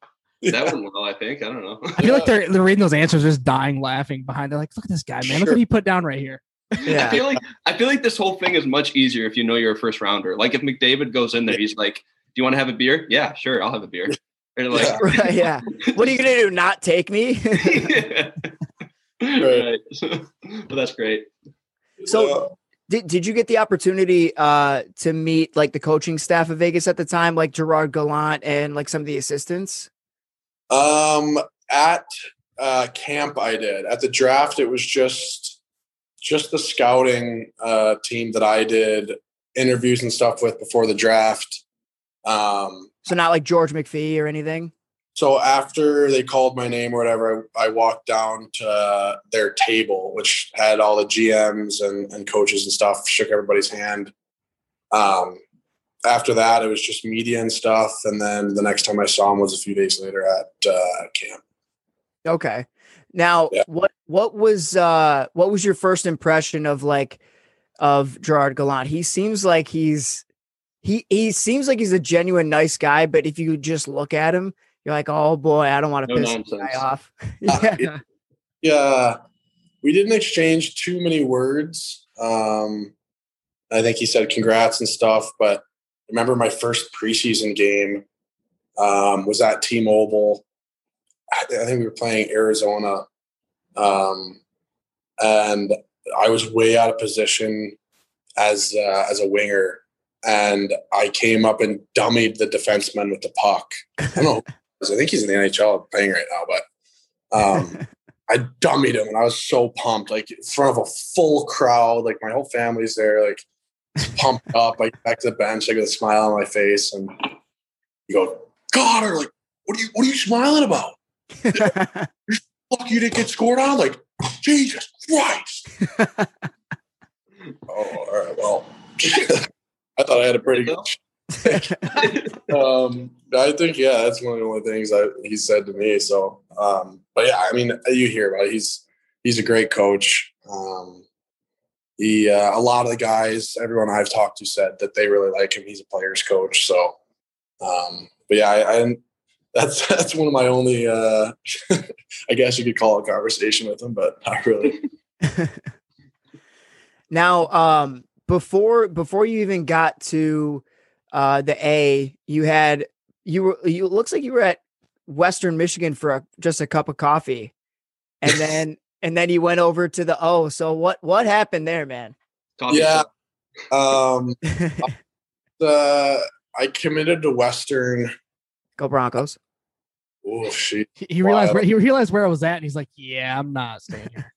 that Yeah. went well. I think I don't know. I feel like they're they're reading those answers, just dying laughing behind. They're like, look at this guy, man. Look Sure. what he put down right here. Yeah. I feel like I feel like this whole thing is much easier if you know you're a first rounder. Like if McDavid goes in there, he's like, "Do you want to have a beer?" Yeah, sure, I'll have a beer. Or like, Yeah. Right, yeah. What are you going to do? Not take me? right. well, that's great. So- did Did you get the opportunity uh, to meet like the coaching staff of Vegas at the time, like Gerard Gallant and like some of the assistants? Um, at uh, camp, I did. At the draft, it was just just the scouting uh, team that I did interviews and stuff with before the draft. Um, So not like George McPhee or anything. so after they called my name or whatever, I, I walked down to uh, their table, which had all the GMs and, and coaches and stuff. Shook everybody's hand. Um, after that, it was just media and stuff, and then the next time I saw him was a few days later at uh, camp. Okay. Now, Yeah. what what was uh what was your first impression of like of Gerard Gallant? He seems like he's he he seems like he's a genuine nice guy, but if you just look at him, you're like, oh boy, I don't want to No piss this guy nonsense. off. Uh, yeah. Yeah, we didn't exchange too many words. Um, I think he said congrats and stuff, but I remember my first preseason game um, was at T-Mobile. I, I think we were playing Arizona, um, and I was way out of position as uh, as a winger, and I came up and dummied the defenseman with the puck. I don't know. who it was. I think he's in the NHL playing right now, but um, I dummied him and I was so pumped, like in front of a full crowd, like my whole family's there, like pumped up. I get back to the bench, I got a smile on my face, and you go, God, or like, what are you what are you smiling about? Fuck you didn't get scored on? Like, Jesus Christ. oh, all right, well. I thought I had a pretty good um, I think yeah, that's one of the only things I, he said to me. So, um, but yeah, I mean, you hear about it. He's he's a great coach. Um, he uh, a lot of the guys, everyone I've talked to said that they really like him. He's a player's coach. So, um, but yeah, I, I that's that's one of my only uh, I guess you could call it conversation with him, but not really. now, um, before before you even got to uh, the A, you had you were you looks like you were at Western Michigan for a, just a cup of coffee, and then and then you went over to the O. So what what happened there, man? Coffee yeah, um, uh, I committed to Western. Go Broncos. Oh shit! He, he realized where he realized where I was at, and he's like, "Yeah, I'm not staying here."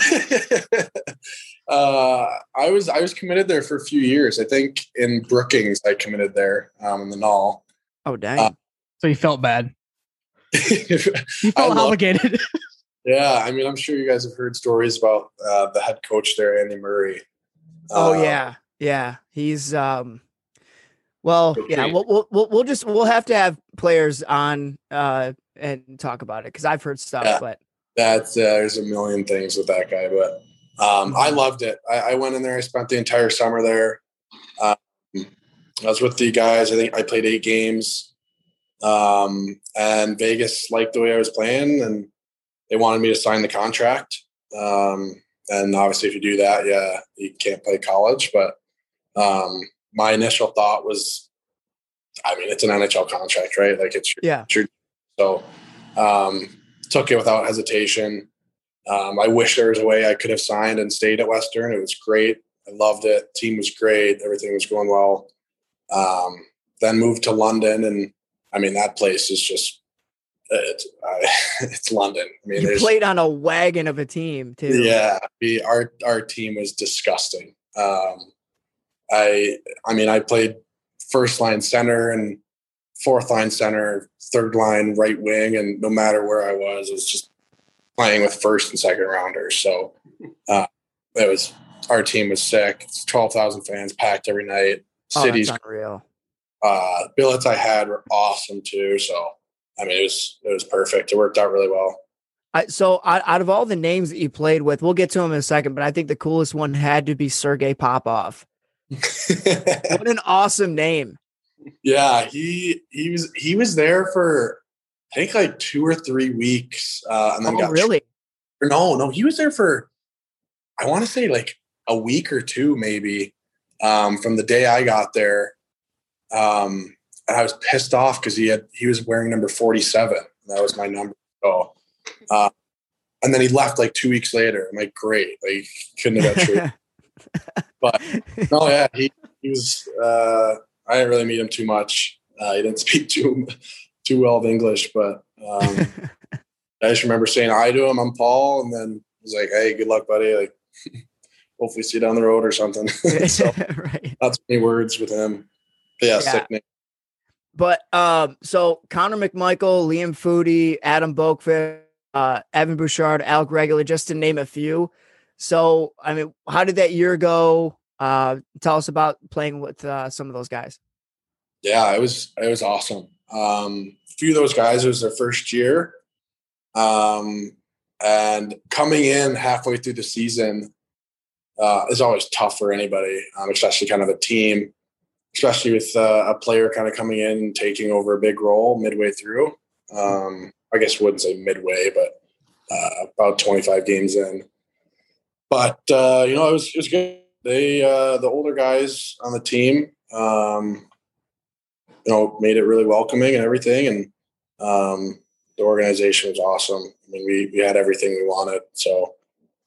uh, I was I was committed there for a few years. I think in Brookings, I committed there um, in the Null. Oh dang! Uh, so you felt bad. you felt obligated. yeah, I mean, I'm sure you guys have heard stories about uh, the head coach there, Andy Murray. Oh uh, yeah, yeah. He's um. Well, yeah, we'll, we'll we'll just we'll have to have players on uh and talk about it because I've heard stuff, yeah, but that's uh, there's a million things with that guy, but um, I loved it. I, I, went in there. I spent the entire summer there. Um, I was with the guys. I think I played eight games. Um, and Vegas liked the way I was playing, and they wanted me to sign the contract. Um, and obviously, if you do that, yeah, you can't play college. But um, my initial thought was, I mean, it's an NHL contract, right? Like it's your, yeah. It's your, so um, took it without hesitation. Um, I wish there was a way I could have signed and stayed at Western. It was great. I loved it. Team was great. Everything was going well. Um, then moved to London, and I mean that place is just it's uh, it's London. I mean, you played on a wagon of a team too. Yeah, we, our our team was disgusting. Um, I I mean, I played first line center and fourth line center, third line right wing, and no matter where I was, it was just playing with first and second rounders. So uh, it was our team was sick. Twelve thousand fans packed every night. Oh, Cities real. Uh, billets I had were awesome too. So I mean, it was it was perfect. It worked out really well. I, so out of all the names that you played with, we'll get to him in a second, but I think the coolest one had to be Sergei Popov. what an awesome name! Yeah, he he was he was there for I think like two or three weeks, uh, and then oh, got really. No, no, he was there for I want to say like a week or two, maybe. Um, from the day I got there, um, and I was pissed off because he had he was wearing number forty seven. That was my number. So, uh, and then he left like two weeks later. I'm like, great, like couldn't have got traded. but no, yeah, he he was. Uh, I didn't really meet him too much. Uh, he didn't speak too too well of English, but um, I just remember saying hi to him. I'm Paul, and then he's like, "Hey, good luck, buddy. Like, hopefully see you down the road or something." so, right. Not too many words with him. But yeah, yeah. sick name. But um, so Connor McMichael, Liam Foudy, Adam Boqvist, uh, Evan Bouchard, Alec Regula, just to name a few. So, I mean, how did that year go? Uh, tell us about playing with uh, some of those guys. Yeah, it was it was awesome. Um, a few of those guys it was their first year, um, and coming in halfway through the season uh, is always tough for anybody, um, especially kind of a team, especially with uh, a player kind of coming in and taking over a big role midway through. Um, I guess wouldn't say midway, but uh, about 25 games in. But uh, you know, it was it was good they uh, the older guys on the team, um, you know, made it really welcoming and everything, and um, the organization was awesome. I mean, we we had everything we wanted. So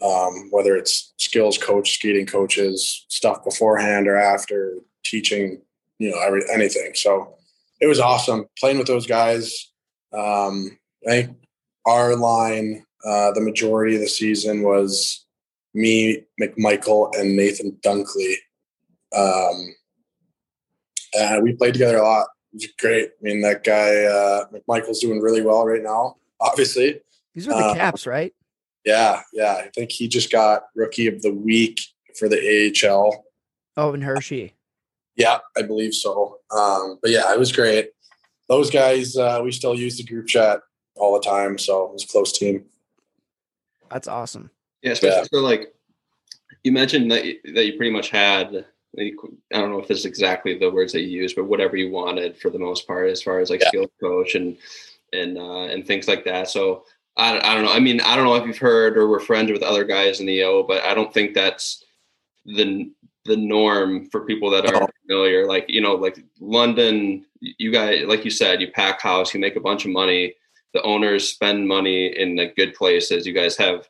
um, whether it's skills coach, skating coaches, stuff beforehand or after, teaching, you know, every anything. So it was awesome playing with those guys. Um, I think our line, uh, the majority of the season was me, McMichael, and Nathan Dunkley. Um, and we played together a lot. It was great. I mean, that guy uh, McMichael's doing really well right now. Obviously, these are the uh, Caps, right? Yeah, yeah. I think he just got Rookie of the Week for the AHL. Oh, and Hershey. Yeah, I believe so. Um, but yeah, it was great. Those guys, uh, we still use the group chat all the time, so it was a close team. That's awesome. Yeah, especially yeah. for like you mentioned that that you pretty much had. I don't know if this is exactly the words that you use, but whatever you wanted for the most part, as far as like Yeah. skills coach and and uh, and things like that. So I, I don't know. I mean, I don't know if you've heard or were friends with other guys in the O, but I don't think that's the the norm for people that are familiar. Like you know, like London, you guys, like you said, you pack house, you make a bunch of money. The owners spend money in the good places. You guys have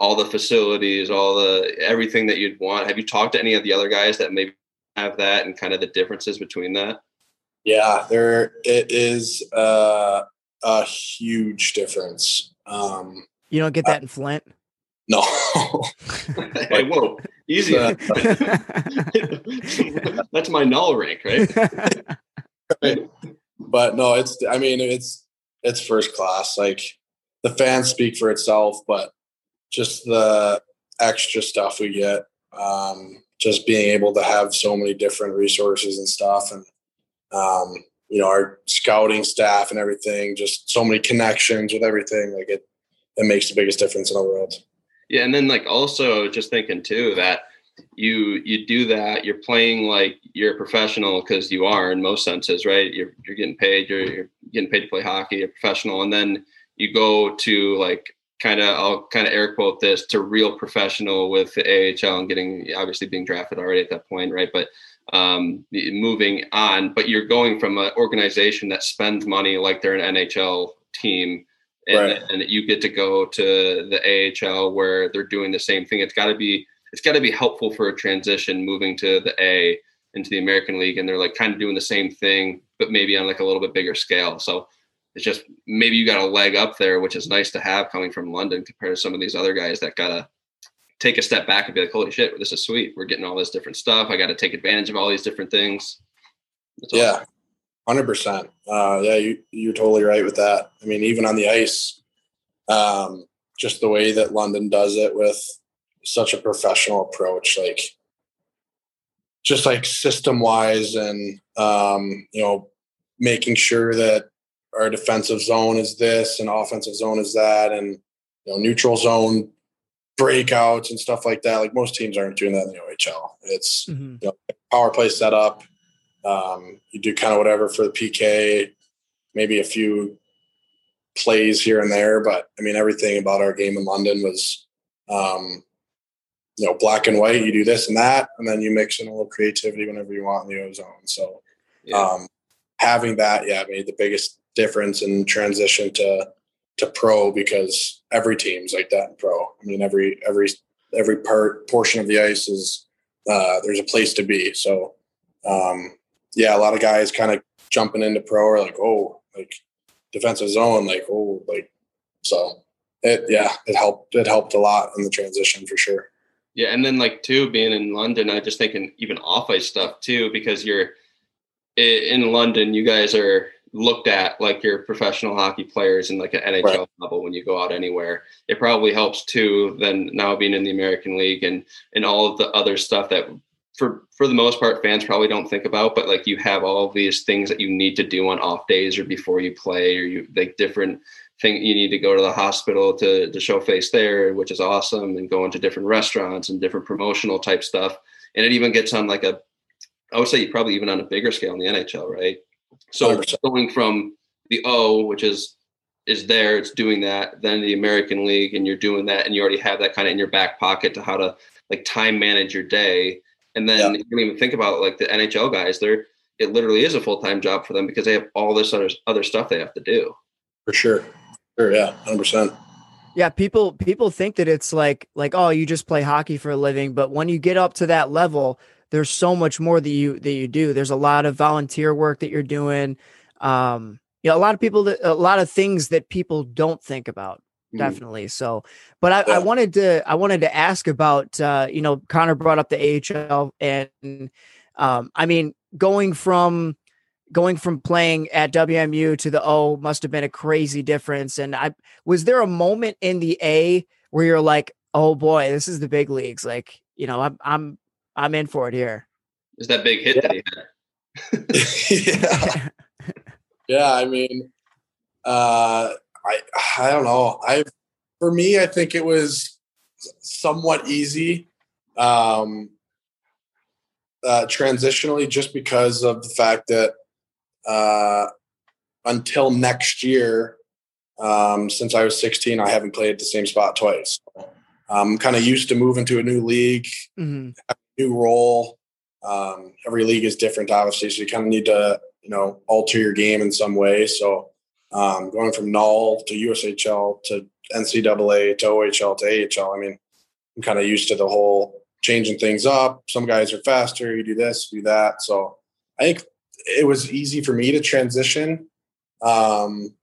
all the facilities, all the everything that you'd want. Have you talked to any of the other guys that maybe have that and kind of the differences between that? Yeah, there it is uh, a huge difference. Um, You don't get that in Flint. no, hey, whoa, easy. Uh, That's my null rank, right? but no, it's I mean it's it's first class. Like the fans speak for itself, but just the extra stuff we get, um, just being able to have so many different resources and stuff, and um, you know our scouting staff and everything, just so many connections with everything. Like it, it makes the biggest difference in the world. Yeah, and then like also just thinking too that you you do that you're playing like you're a professional because you are in most senses right you're you're getting paid you're, you're getting paid to play hockey you're professional and then you go to like kind of I'll kind of air quote this to real professional with the AHL and getting obviously being drafted already at that point right but um moving on but you're going from an organization that spends money like they're an NHL team and, Right. and you get to go to the AHL where they're doing the same thing. It's got to be it's got to be helpful for a transition moving to the A into the American League, and they're like kind of doing the same thing, but maybe on like a little bit bigger scale. So it's just maybe you got a leg up there, which is nice to have coming from London compared to some of these other guys that gotta take a step back and be like, "Holy shit, this is sweet. We're getting all this different stuff. I got to take advantage of all these different things." Awesome. Yeah, hundred percent. Uh, yeah, you you're totally right with that. I mean, even on the ice, um, just the way that London does it with such a professional approach, like just like system wise, and um, you know, making sure that our defensive zone is this and offensive zone is that, and you know, neutral zone breakouts and stuff like that. Like most teams aren't doing that in the OHL. It's Mhm. power play setup. Um, you do kind of whatever for the PK, maybe a few plays here and there, but I mean everything about our game in London was, um, you know, black and white. You do this and that, and then you mix in a little creativity whenever you want in the ozone. So Yeah. um, having that, yeah, i made the biggest difference in transition to to pro because every team's like that in pro. I mean, every every every part portion of the ice is uh, there's a place to be. So um, yeah, a lot of guys kind of jumping into pro are like, oh, like defensive zone, like oh, like so. It yeah, it helped. It helped a lot in the transition for sure. Yeah, and then like too, being in London, I just thinking even off ice stuff too, because you're in London, you guys are looked at like you're professional hockey players in like an NHL Right. level when you go out anywhere. It probably helps too than now being in the American League and and all of the other stuff that for for the most part fans probably don't think about, but like you have all of these things that you need to do on off days or before you play or you like different thing you need to go to the hospital to to show face there, which is awesome, and going to different restaurants and different promotional type stuff. And it even gets on like a, I would say you probably even on a bigger scale in the NHL, right? So 100%. going from the O, which is is there, it's doing that, then the American League, and you're doing that, and you already have that kind of in your back pocket to how to like time manage your day. And then you don't even think about like the NHL guys, they're it literally is a full time job for them because they have all this other other stuff they have to do. For sure. Sure. Yeah. Hundred percent. Yeah, people people think that it's like like oh, you just play hockey for a living, but when you get up to that level, there's so much more that you that you do. There's a lot of volunteer work that you're doing. Um, you know, a lot of people that a lot of things that people don't think about. Mhm. Definitely. So, but I, Yeah. I wanted to I wanted to ask about uh, you know, Connor brought up the AHL and um, I mean, going from going from playing at WMU to the O must have been a crazy difference. And I was there a moment in the A where you're like, oh boy, this is the big leagues. Like, you know, I'm I'm I'm in for it here. Is that big hit that he had? yeah. Yeah. I mean, uh, I I don't know. I for me, I think it was somewhat easy. Um, uh, transitionally, just because of the fact that uh, until next year, um, since I was 16, I haven't played at the same spot twice. I'm kind of used to moving to a new league, Mhm. New role. Um, every league is different, obviously, so you kind of need to, you know, alter your game in some way. So um, going from null to USHL to NCAA to OHL to AHL, I mean, I'm kind of used to the whole changing things up. Some guys are faster. You do this, do that. So I think it was easy for me to transition. Um,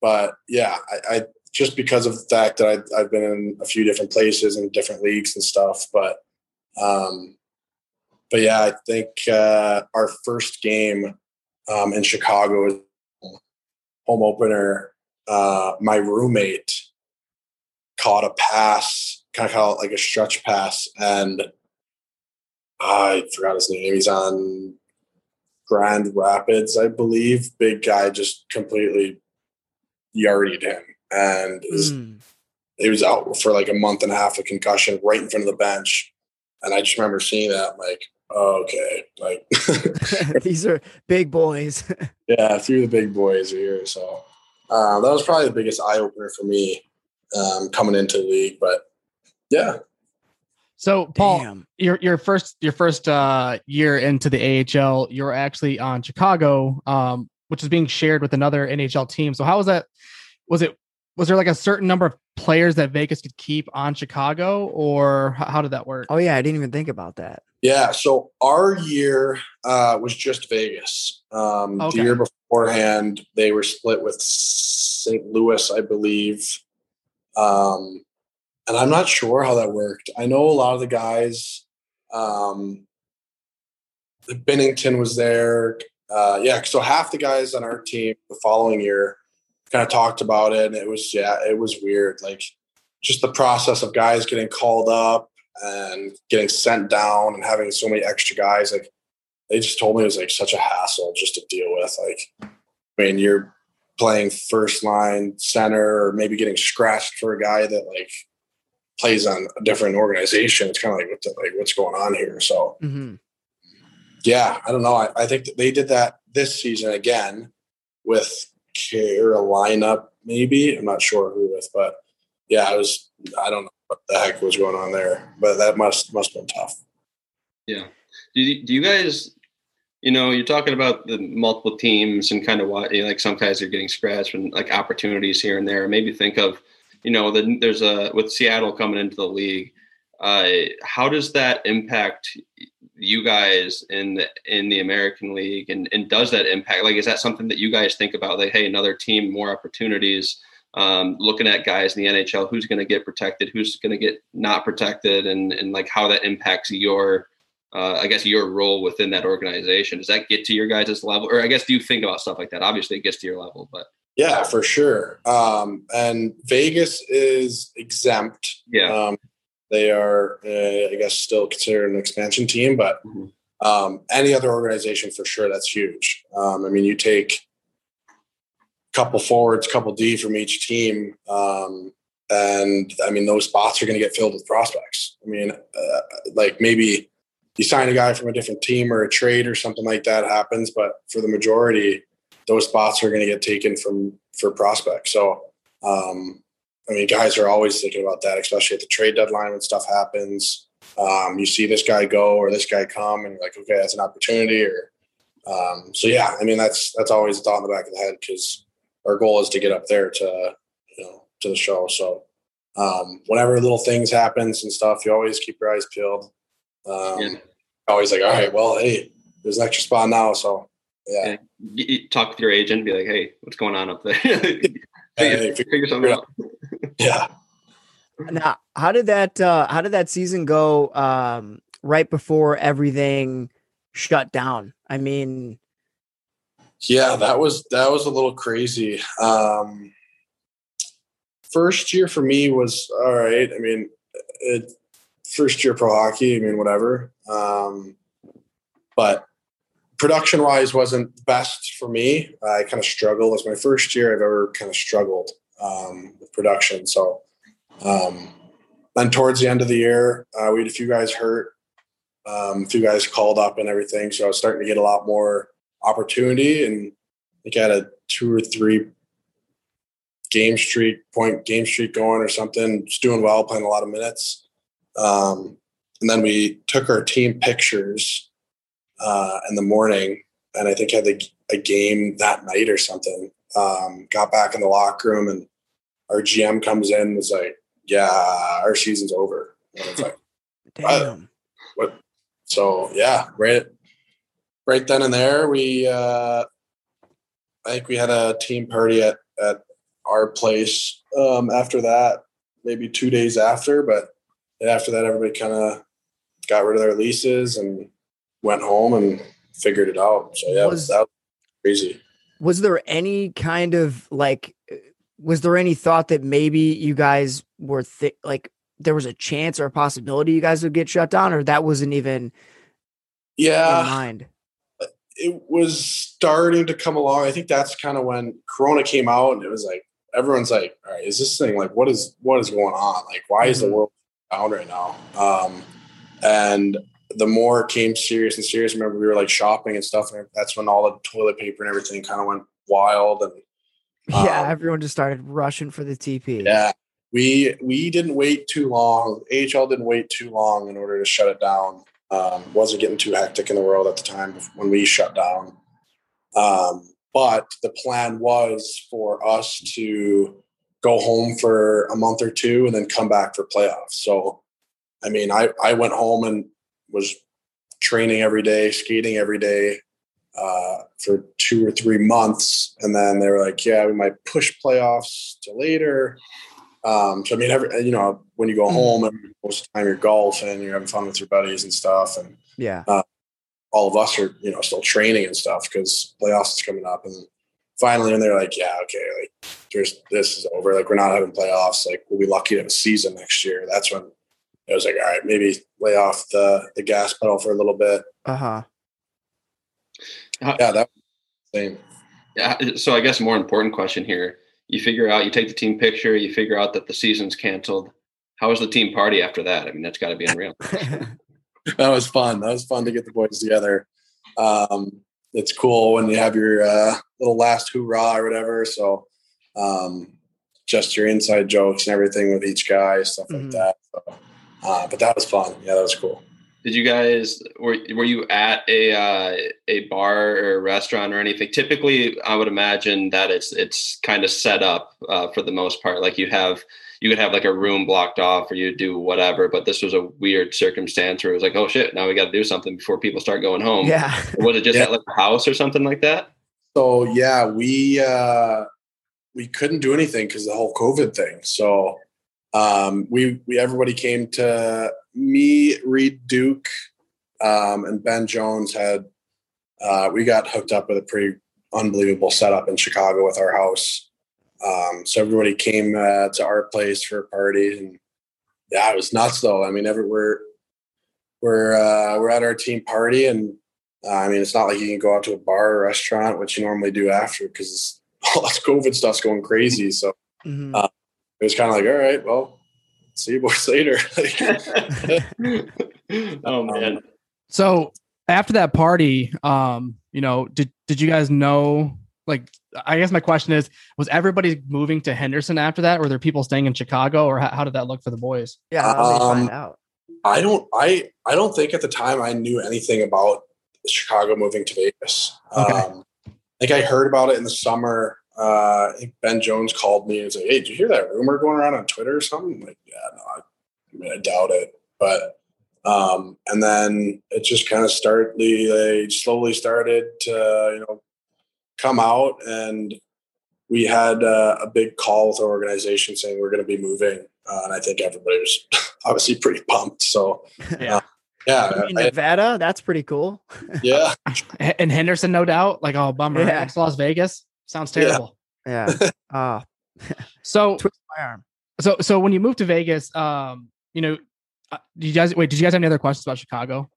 but yeah, I, I just because of the fact that I, I've been in a few different places and different leagues and stuff. But um, but yeah, I think uh, our first game um, in Chicago, home opener. Uh, my roommate caught a pass, kind of caught like a stretch pass, and I forgot his name. He's on Grand Rapids, I believe. Big guy just completely yarded him, and Mm. he was out for like a month and a half of concussion right in front of the bench. And I just remember seeing that, like, oh, okay, like, These are big boys. yeah, through the big boys are here. So uh, that was probably the biggest eye opener for me um, coming into the league. But yeah, So Paul, Damn. your your first your first uh, year into the AHL, you were actually on Chicago, um, which is being shared with another NHL team. So how was that? Was it was there like a certain number of players that Vegas could keep on Chicago, or h- how did that work? Oh yeah, I didn't even think about that. yeah. So our year uh, was just Vegas. Um, Okay. The year beforehand, they were split with St. Louis, I believe. Um, and I'm not sure how that worked. I know a lot of the guys. Um, Binnington was there. Uh, yeah, so half the guys on our team the following year kind of talked about it, and it was yeah, it was weird. Like just the process of guys getting called up and getting sent down and having so many extra guys. Like they just told me it was like such a hassle just to deal with. Like, I mean, you're playing first line center or maybe getting scratched for a guy that like plays on a different organization. It's kind of like what the, like what's going on here. So hmm yeah, I don't know. I, I think that they did that this season again with Carolina, maybe. I'm not sure who with, but yeah, I was. I don't know what the heck was going on there, but that must must have been tough. Yeah. Do you, do you guys, you know, you're talking about the multiple teams and kind of what, you know, like some guys are getting scratched and like opportunities here and there. Maybe think of, you know, the, there's a, with Seattle coming into the league, uh, how does that impact you guys in the, in the American League? And, and does that impact, like, is that something that you guys think about? Like, hey, another team, more opportunities, um, looking at guys in the NHL, who's going to get protected, who's going to get not protected, and, and like how that impacts your, uh, I guess your role within that organization. Does that get to your guys' level, or I guess do you think about stuff like that? Obviously, it gets to your level, but Yeah, for sure. Um, and Vegas is exempt. yeah, Um, they are, uh, I guess, still considered an expansion team, but Mhm. um, any other organization for sure, that's huge. Um, I mean, you take a couple forwards, couple D from each team, um, and I mean, those spots are going to get filled with prospects. I mean, uh, like maybe you sign a guy from a different team or a trade or something like that happens, but for the majority, those spots are going to get taken from for prospects. So, um, I mean, guys are always thinking about that, especially at the trade deadline when stuff happens. Um, you see this guy go or this guy come, and you're like, okay, that's an opportunity. Or um, so, yeah. I mean, that's that's always a thought in the back of the head because our goal is to get up there to you know to the show. So, um, whenever little things happens and stuff, you always keep your eyes peeled. Um, Yeah. Always like, all right, well, hey, there's an extra spot now, so yeah. Yeah. talk with your agent, be like, hey, what's going on up there? Hey, figure, figure something out. Yeah. Now, how did that uh how did that season go um right before everything shut down? I mean, Yeah, that was that was a little crazy. Um, first year for me was all right. I mean, it, first year pro hockey. I mean, whatever. Um, but production wise, wasn't best for me. I kind of struggled. It was my first year I've ever kind of struggled um, production. So, um, then towards the end of the year, uh, we had a few guys hurt, um, a few guys called up and everything. So I was starting to get a lot more opportunity, and I think I had a two or three game streak point game streak going or something. Just doing well, playing a lot of minutes. Um, and then we took our team pictures uh, in the morning, and I think had the, a game that night or something. Um, got back in the locker room, and our GM comes in and was like, "Yeah, our season's over." And it's like, Damn. what? So yeah, right, right then and there, we uh, I think we had a team party at at our place. Um, after that, maybe two days after, but after that, everybody kind of got rid of their leases and went home and figured it out. So yeah, Was- that was crazy. was there any kind of like was there any thought that maybe you guys were thi- like there was a chance or a possibility you guys would get shut down or that wasn't even in Yeah, mind it was starting to come along. I think that's kind of when Corona came out, and it was like everyone's like, "All right, is this thing like what is what is going on? Like, why is the Mhm. world down right now?" Um, and the more it came serious and serious, I remember we were like shopping and stuff, and that's when all the toilet paper and everything kind of went wild. And yeah Um, everyone just started rushing for the tp yeah, we we didn't wait too long. AHL didn't wait too long in order to shut it down. Um, wasn't getting too hectic in the world at the time when we shut down. Um, but the plan was for us to go home for a month or two and then come back for playoffs. So, I mean, I I went home and was training every day, skating every day uh, for two or three months, and then they were like, "Yeah, we might push playoffs to later." Um, so I mean, every you know, when you go Mhm. home, every- most of the time you're golfing, you're having fun with your buddies and stuff, and yeah all of us are you know still training and stuff because playoffs is coming up, and finally, and they're like, "Yeah, okay, like there's this is over, like we're not having playoffs, like we'll be lucky to have a season next year." That's when it was like, "All right, maybe lay off the the gas pedal for a little bit." Uh-huh Yeah, that was same. Yeah. So I guess more important question here. You figure out, you take the team picture, you figure out that the season's canceled. How was the team party after that? I mean, that's got to be unreal. that was fun. That was fun to get the boys together. Um, it's cool when you have your uh, little last hoorah or whatever. So, um, just your inside jokes and everything with each guy, stuff like Mhm. that. So, uh, but that was fun. Yeah, that was cool. Did you guys were were you at a uh, a bar or a restaurant or anything? Typically, I would imagine that it's it's kind of set up uh, for the most part. Like you have you could have like a room blocked off, or you do whatever. But this was a weird circumstance where it was like, oh shit, now we got to do something before people start going home. yeah was it just Yeah. at like a house or something like that? So yeah, we uh, we couldn't do anything because the whole COVID thing. So um, we we everybody came to me, Reid Duke, um, and Ben Jones had uh, we got hooked up with a pretty unbelievable setup in Chicago with our house. Um, so everybody came uh, to our place for a party, and yeah, it was nuts though. I mean, every, we're we're uh, we're at our team party, and uh, I mean, it's not like you can go out to a bar or restaurant, which you normally do after, because all this COVID stuff's going crazy. So Mhm. Uh, it was kind of like, all right, well, see you boys later. oh man. So after that party, um, you know, did did you guys know? Like, I guess my question is, was everybody moving to Henderson after that? Or were there people staying in Chicago, or how, how did that look for the boys? yeah how did they find Um, out I don't, I, I don't think at the time I knew anything about Chicago moving to Vegas. Okay. Um, I think I heard about it in the summer. Uh, I think Ben Jones called me and said, "Hey, did you hear that rumor going around on Twitter or something?" I'm like, yeah, no, I, I mean, I doubt it. But um, and then it just kind of started. They slowly started to, you know, come out, and we had uh, a big call with our organization saying we're going to be moving, uh, and I think everybody was obviously pretty pumped. So Yeah. yeah, I mean, I- nevada that's pretty cool yeah, And Henderson, no doubt. Like, oh, bummer. Yeah. Next to Las Vegas sounds terrible. yeah oh So, twist my arm so, so when you moved to Vegas, um, you know, uh, did you guys wait? Did you guys have any other questions about Chicago?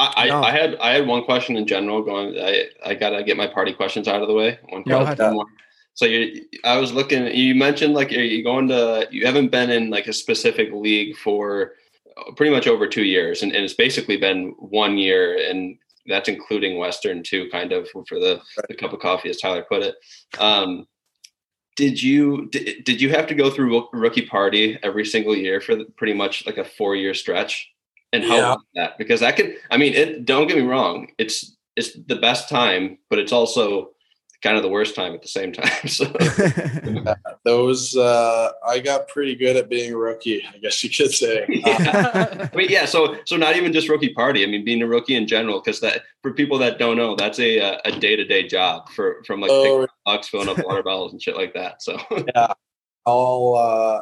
I, No. I, I had I had one question in general going. I, I gotta get my party questions out of the way. One Go question. ahead. more. So you, I was looking. You mentioned like you're going to. You haven't been in like a specific league for uh, pretty much over two years, and, and it's basically been one year, and that's including Western too, kind of for the, the cup of coffee, as Tyler put it. Um, did you did, did you have to go through rookie party every single year for the, pretty much like a four year stretch? And how Yeah. that? Because that could. I mean, it. Don't get me wrong. It's it's the best time, but it's also kind of the worst time at the same time. So Those uh, I got pretty good at being a rookie, I guess you could say. Yeah. I mean, yeah. So, so not even just rookie party. I mean, being a rookie in general, because that for people that don't know, that's a uh, a day to day job for from like Oh, picking up filling up water bottles, and shit like that. So, I'll uh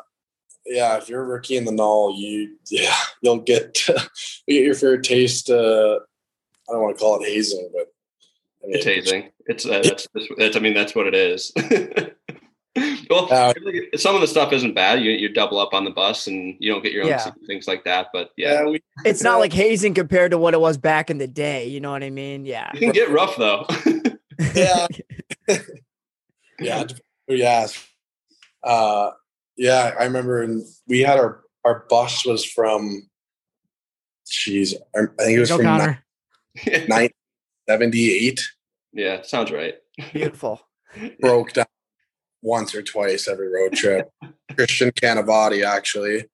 yeah, if you're a rookie in the null, you yeah, you'll get you get your fair taste uh I don't want to call it hazing, but I mean, it's hazing. It's uh, that's, that's I mean that's what it is. well, Uh, some of the stuff isn't bad. You you double up on the bus and you don't get your own Yeah. things like that. But yeah, Yeah, we it's not like hazing compared to what it was back in the day. You know what I mean? Yeah. it can get rough though. yeah. yeah, it depends who you ask. Uh yeah, I remember in, we had our our bus was from jeez, I I think it was Go from Connor. 1978 yeah, sounds right. Beautiful. broke down once or twice every road trip. Christian Canavati actually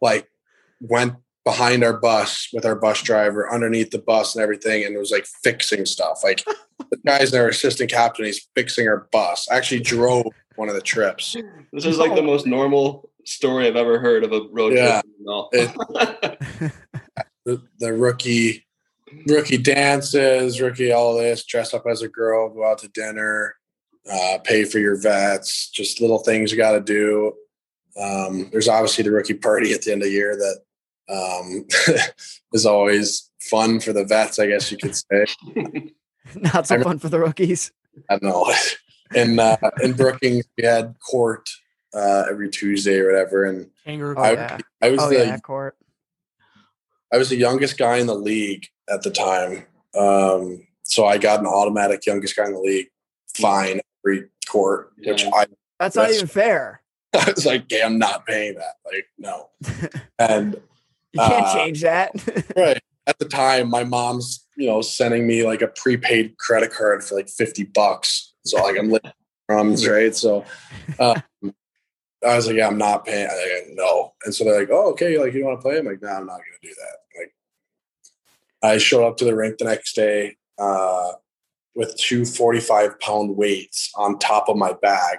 like went behind our bus with our bus driver underneath the bus and everything and was like fixing stuff. Like the guy's our assistant captain, he's fixing our bus. I Actually drove one of the trips. This is like the most normal story I've ever heard of a road Yeah. trip. No. The, the rookie rookie dances, rookie all this, dress up as a girl, go out to dinner, uh, pay for your vets, just little things you got to do. Um, there's obviously the rookie party at the end of the year that um, is always fun for the vets, I guess you could say. Not so I- fun for the rookies. I know. In uh, in Brookings, we had court uh, every Tuesday or whatever, and Kangaroo. Oh, I, yeah. I was Oh the yeah, court. I was the youngest guy in the league at the time. Um, so I got an automatic youngest guy in the league fine every court, which I, That's not even fair. I was like, yeah, I'm not paying that. Like, no. And You can't Uh, change that. right at the time, my mom's, you know, sending me like a prepaid credit card for like 50 bucks. So like I'm living crumbs, right? So um, I was like, yeah, I'm not paying. Like, no. And so they're like, oh, okay. Like, you want to play? I'm like, no, I'm not going to do that. Like, I showed up to the rink the next day uh, with two 45 pound weights on top of my bag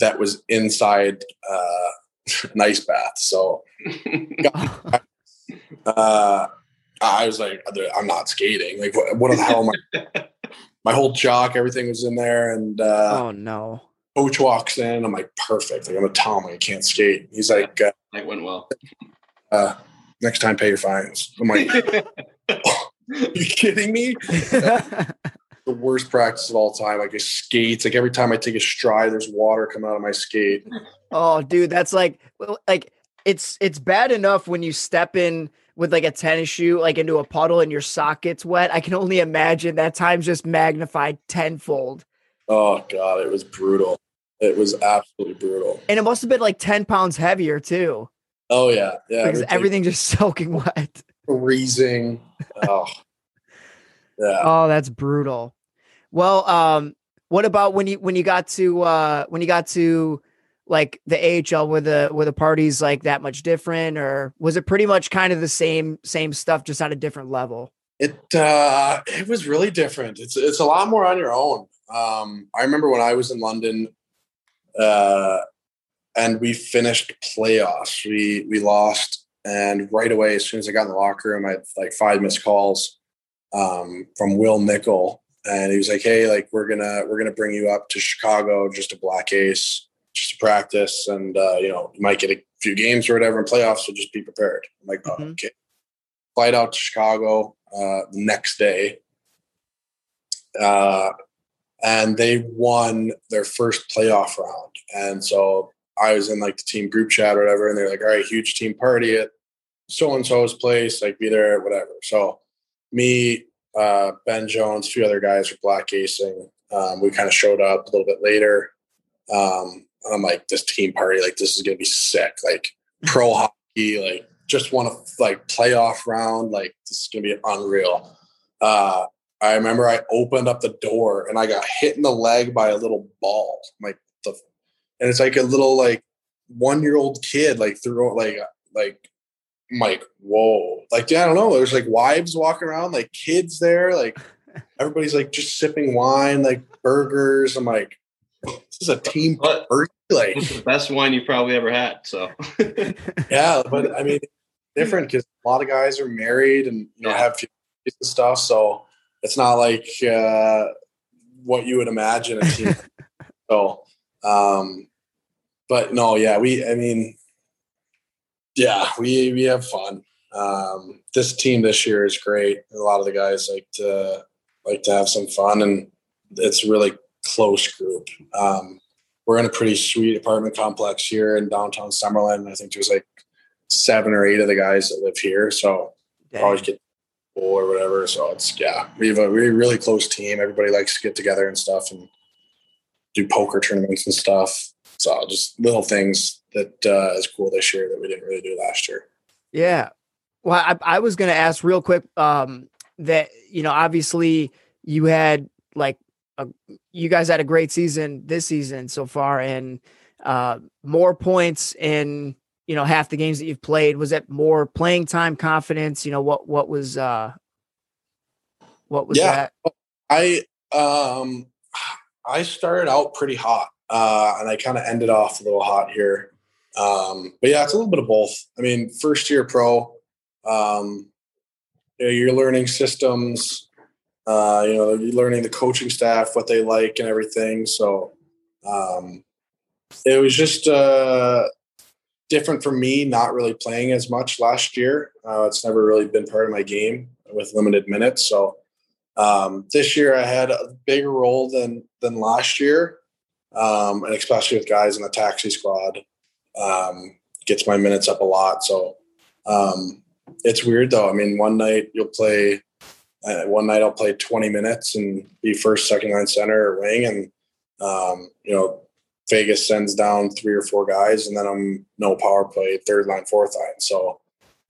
that was inside uh, an ice bath. So uh, I was like, I'm not skating. Like, what, what the hell am I? My whole jock, everything was in there, and uh, oh no. Coach walks in. I'm like, perfect. Like, I'm a Tom. I can't skate. He's like, uh, That went well. uh, next time, pay your fines. I'm like, are you kidding me? The worst practice of all time. Like, a skates. Like every time I take a stride, there's water coming out of my skate. oh, dude, that's like well, like it's it's bad enough when you step in with like a tennis shoe like into a puddle and your sock gets wet. I can only imagine that time's just magnified tenfold. Oh god, it was brutal. It was absolutely brutal. And it must have been like 10 pounds heavier too. Oh yeah, yeah. because everything just soaking wet. freezing. Oh, yeah. Oh, that's brutal. Well, um, what about when you when you got to uh when you got to like the AHL were the were the parties like that much different or was it pretty much kind of the same same stuff just on a different level? It uh, it was really different. It's it's a lot more on your own. Um, I remember when I was in London, uh, and we finished playoffs. We we lost, and right away, as soon as I got in the locker room, I had like five missed calls um, from Wil Nichol, and he was like, "Hey, like we're gonna we're gonna bring you up to Chicago just a black ace, just to practice, and uh, you know you might get a few games or whatever in playoffs, so just be prepared." I'm like, "Oh, Mhm. okay." Flight out to Chicago uh, the next day, uh, and they won their first playoff round, and so I was in like the team group chat or whatever, and they're like, "All right, huge team party at so and so's place, like be there, whatever." So me, uh, Ben Jones, a few other guys were black acing. Um, we kind of showed up a little bit later. Um, and I'm like, this team party, like this is gonna be sick. Like pro hockey, like just want to like playoff round, like this is gonna be unreal. Uh, I remember I opened up the door and I got hit in the leg by a little ball. I'm like the, and it's like a little like one year old kid like threw like like I'm like whoa like yeah, I don't know. There's like wives walking around, like kids there, like everybody's like just sipping wine, like burgers. I'm like, this is a team But party. Like it's the best wine you probably ever had. So yeah, but I mean, different because a lot of guys are married and you know Yeah. have families and stuff. So it's not like uh, what you would imagine a team. so, um, but no, yeah, we. I mean, yeah, we we have fun. Um, this team this year is great. A lot of the guys like to like to have some fun, and it's a really close group. Um, we're in a pretty sweet apartment complex here in downtown Summerlin. I think there's like seven or eight of the guys that live here, so always get or whatever. So it's yeah, we have a we really close team. Everybody likes to get together and stuff and do poker tournaments and stuff. So just little things that uh, is cool this year that we didn't really do last year. Yeah. Well, I, I was going to ask real quick um, that, you know, obviously you had like, a, you guys had a great season this season so far and uh, more points in, you know, half the games that you've played. Was that more playing time confidence? You know, what, what was, uh, what was Yeah. that? I um I started out pretty hot, uh, and I kind of ended off a little hot here. Um, but yeah, it's a little bit of both. I mean, first year pro, um, you know, you're learning systems. Uh, you know, you're learning the coaching staff what they like and everything. So um, it was just uh, different for me, not really playing as much last year. Uh, it's never really been part of my game with limited minutes. So um, this year I had a bigger role than than last year, um, and especially with guys in the taxi squad, um, gets my minutes up a lot. So um, it's weird though. I mean, one night you'll play, uh, one night I'll play 20 minutes and be first, second line center or wing, and um, you know Vegas sends down three or four guys, and then I'm no power play, third line, fourth line. So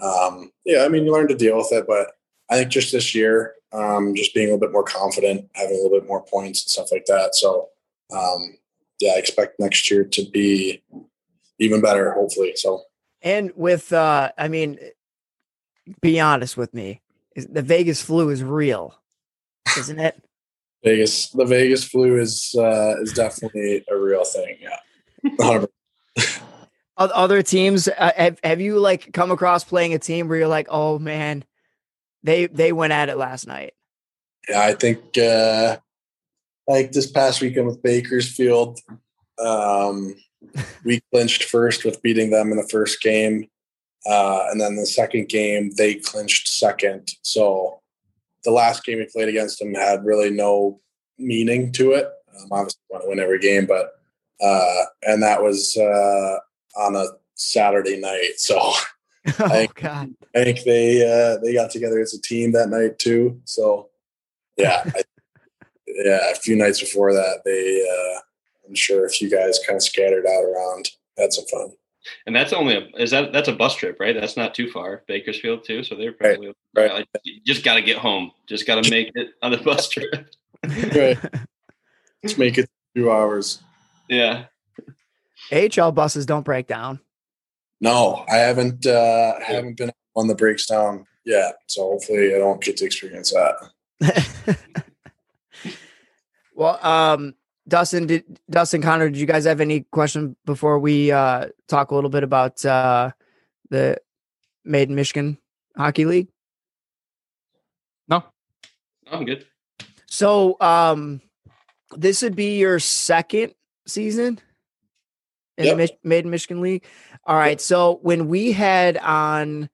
um, yeah, I mean you learn to deal with it, but I think just this year, um, just being a little bit more confident, having a little bit more points and stuff like that. So, um, yeah, I expect next year to be even better, hopefully. So, And with, uh, I mean, be honest with me, the Vegas flu is real, isn't it? Vegas, the Vegas flu is uh, is definitely a real thing. Yeah, Other teams, uh, have have you like come across playing a team where you're like, oh man, they they went at it last night. yeah. I think uh, like this past weekend with Bakersfield, um, we clinched first with beating them in the first game, uh, and then the second game they clinched second. So the last game we played against them had really no meaning to it. Um, obviously, want to win every game, but uh, and that was uh, on a Saturday night. So oh I- god. I think they uh, they got together as a team that night too. So yeah, I, yeah. A few nights before that, they uh, I'm sure a few guys kind of scattered out around, had some fun. And that's only a is that that's a bus trip, right? That's not too far, Bakersfield too. So they're probably right. like, you just got to get home. Just got to make it on the bus trip. Right. Let's make it two hours. Yeah. AHL buses don't break down. No, I haven't uh, I haven't been on the breaks down yet, so hopefully I don't get to experience that. well, um, Dustin, did Dustin Connor, did you guys have any question before we uh talk a little bit about uh the Made in Michigan Hockey League? No. I'm good. So um this would be your second season in Yep. the Mich- Made in Michigan League. All right. So when we had on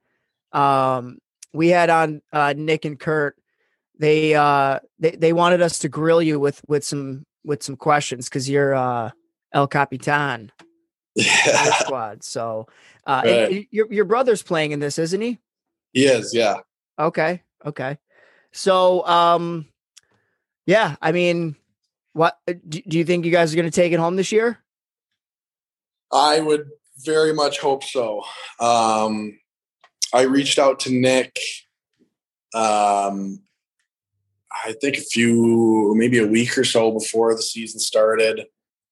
um we had on uh Nick and Kurt, they uh they, they wanted us to grill you with with some with some questions because you're uh El Capitan Yeah, squad. So uh Right. y- your your brother's playing in this, isn't he? he is. Yeah, Okay. Okay. So, um, yeah, I mean, what uh, do, do you think you guys are going to take it home this year? I would very much hope so. Um, I reached out to Nick. Um, I think a few, maybe a week or so before the season started,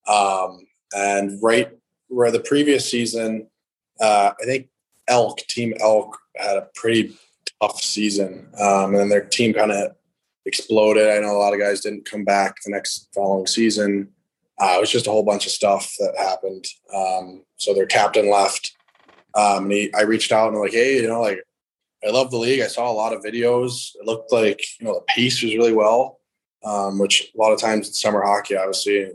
um, and right where the previous season, uh, I think Elk Team Elk had a pretty tough season, um, and their team kind of exploded. I know a lot of guys didn't come back the next following season. Uh, it was just a whole bunch of stuff that happened. Um, so their captain left. Um, and he, I reached out and like, hey, you know, like I love the league. I saw a lot of videos. It looked like you know the pace was really well, um, which a lot of times in summer hockey, obviously,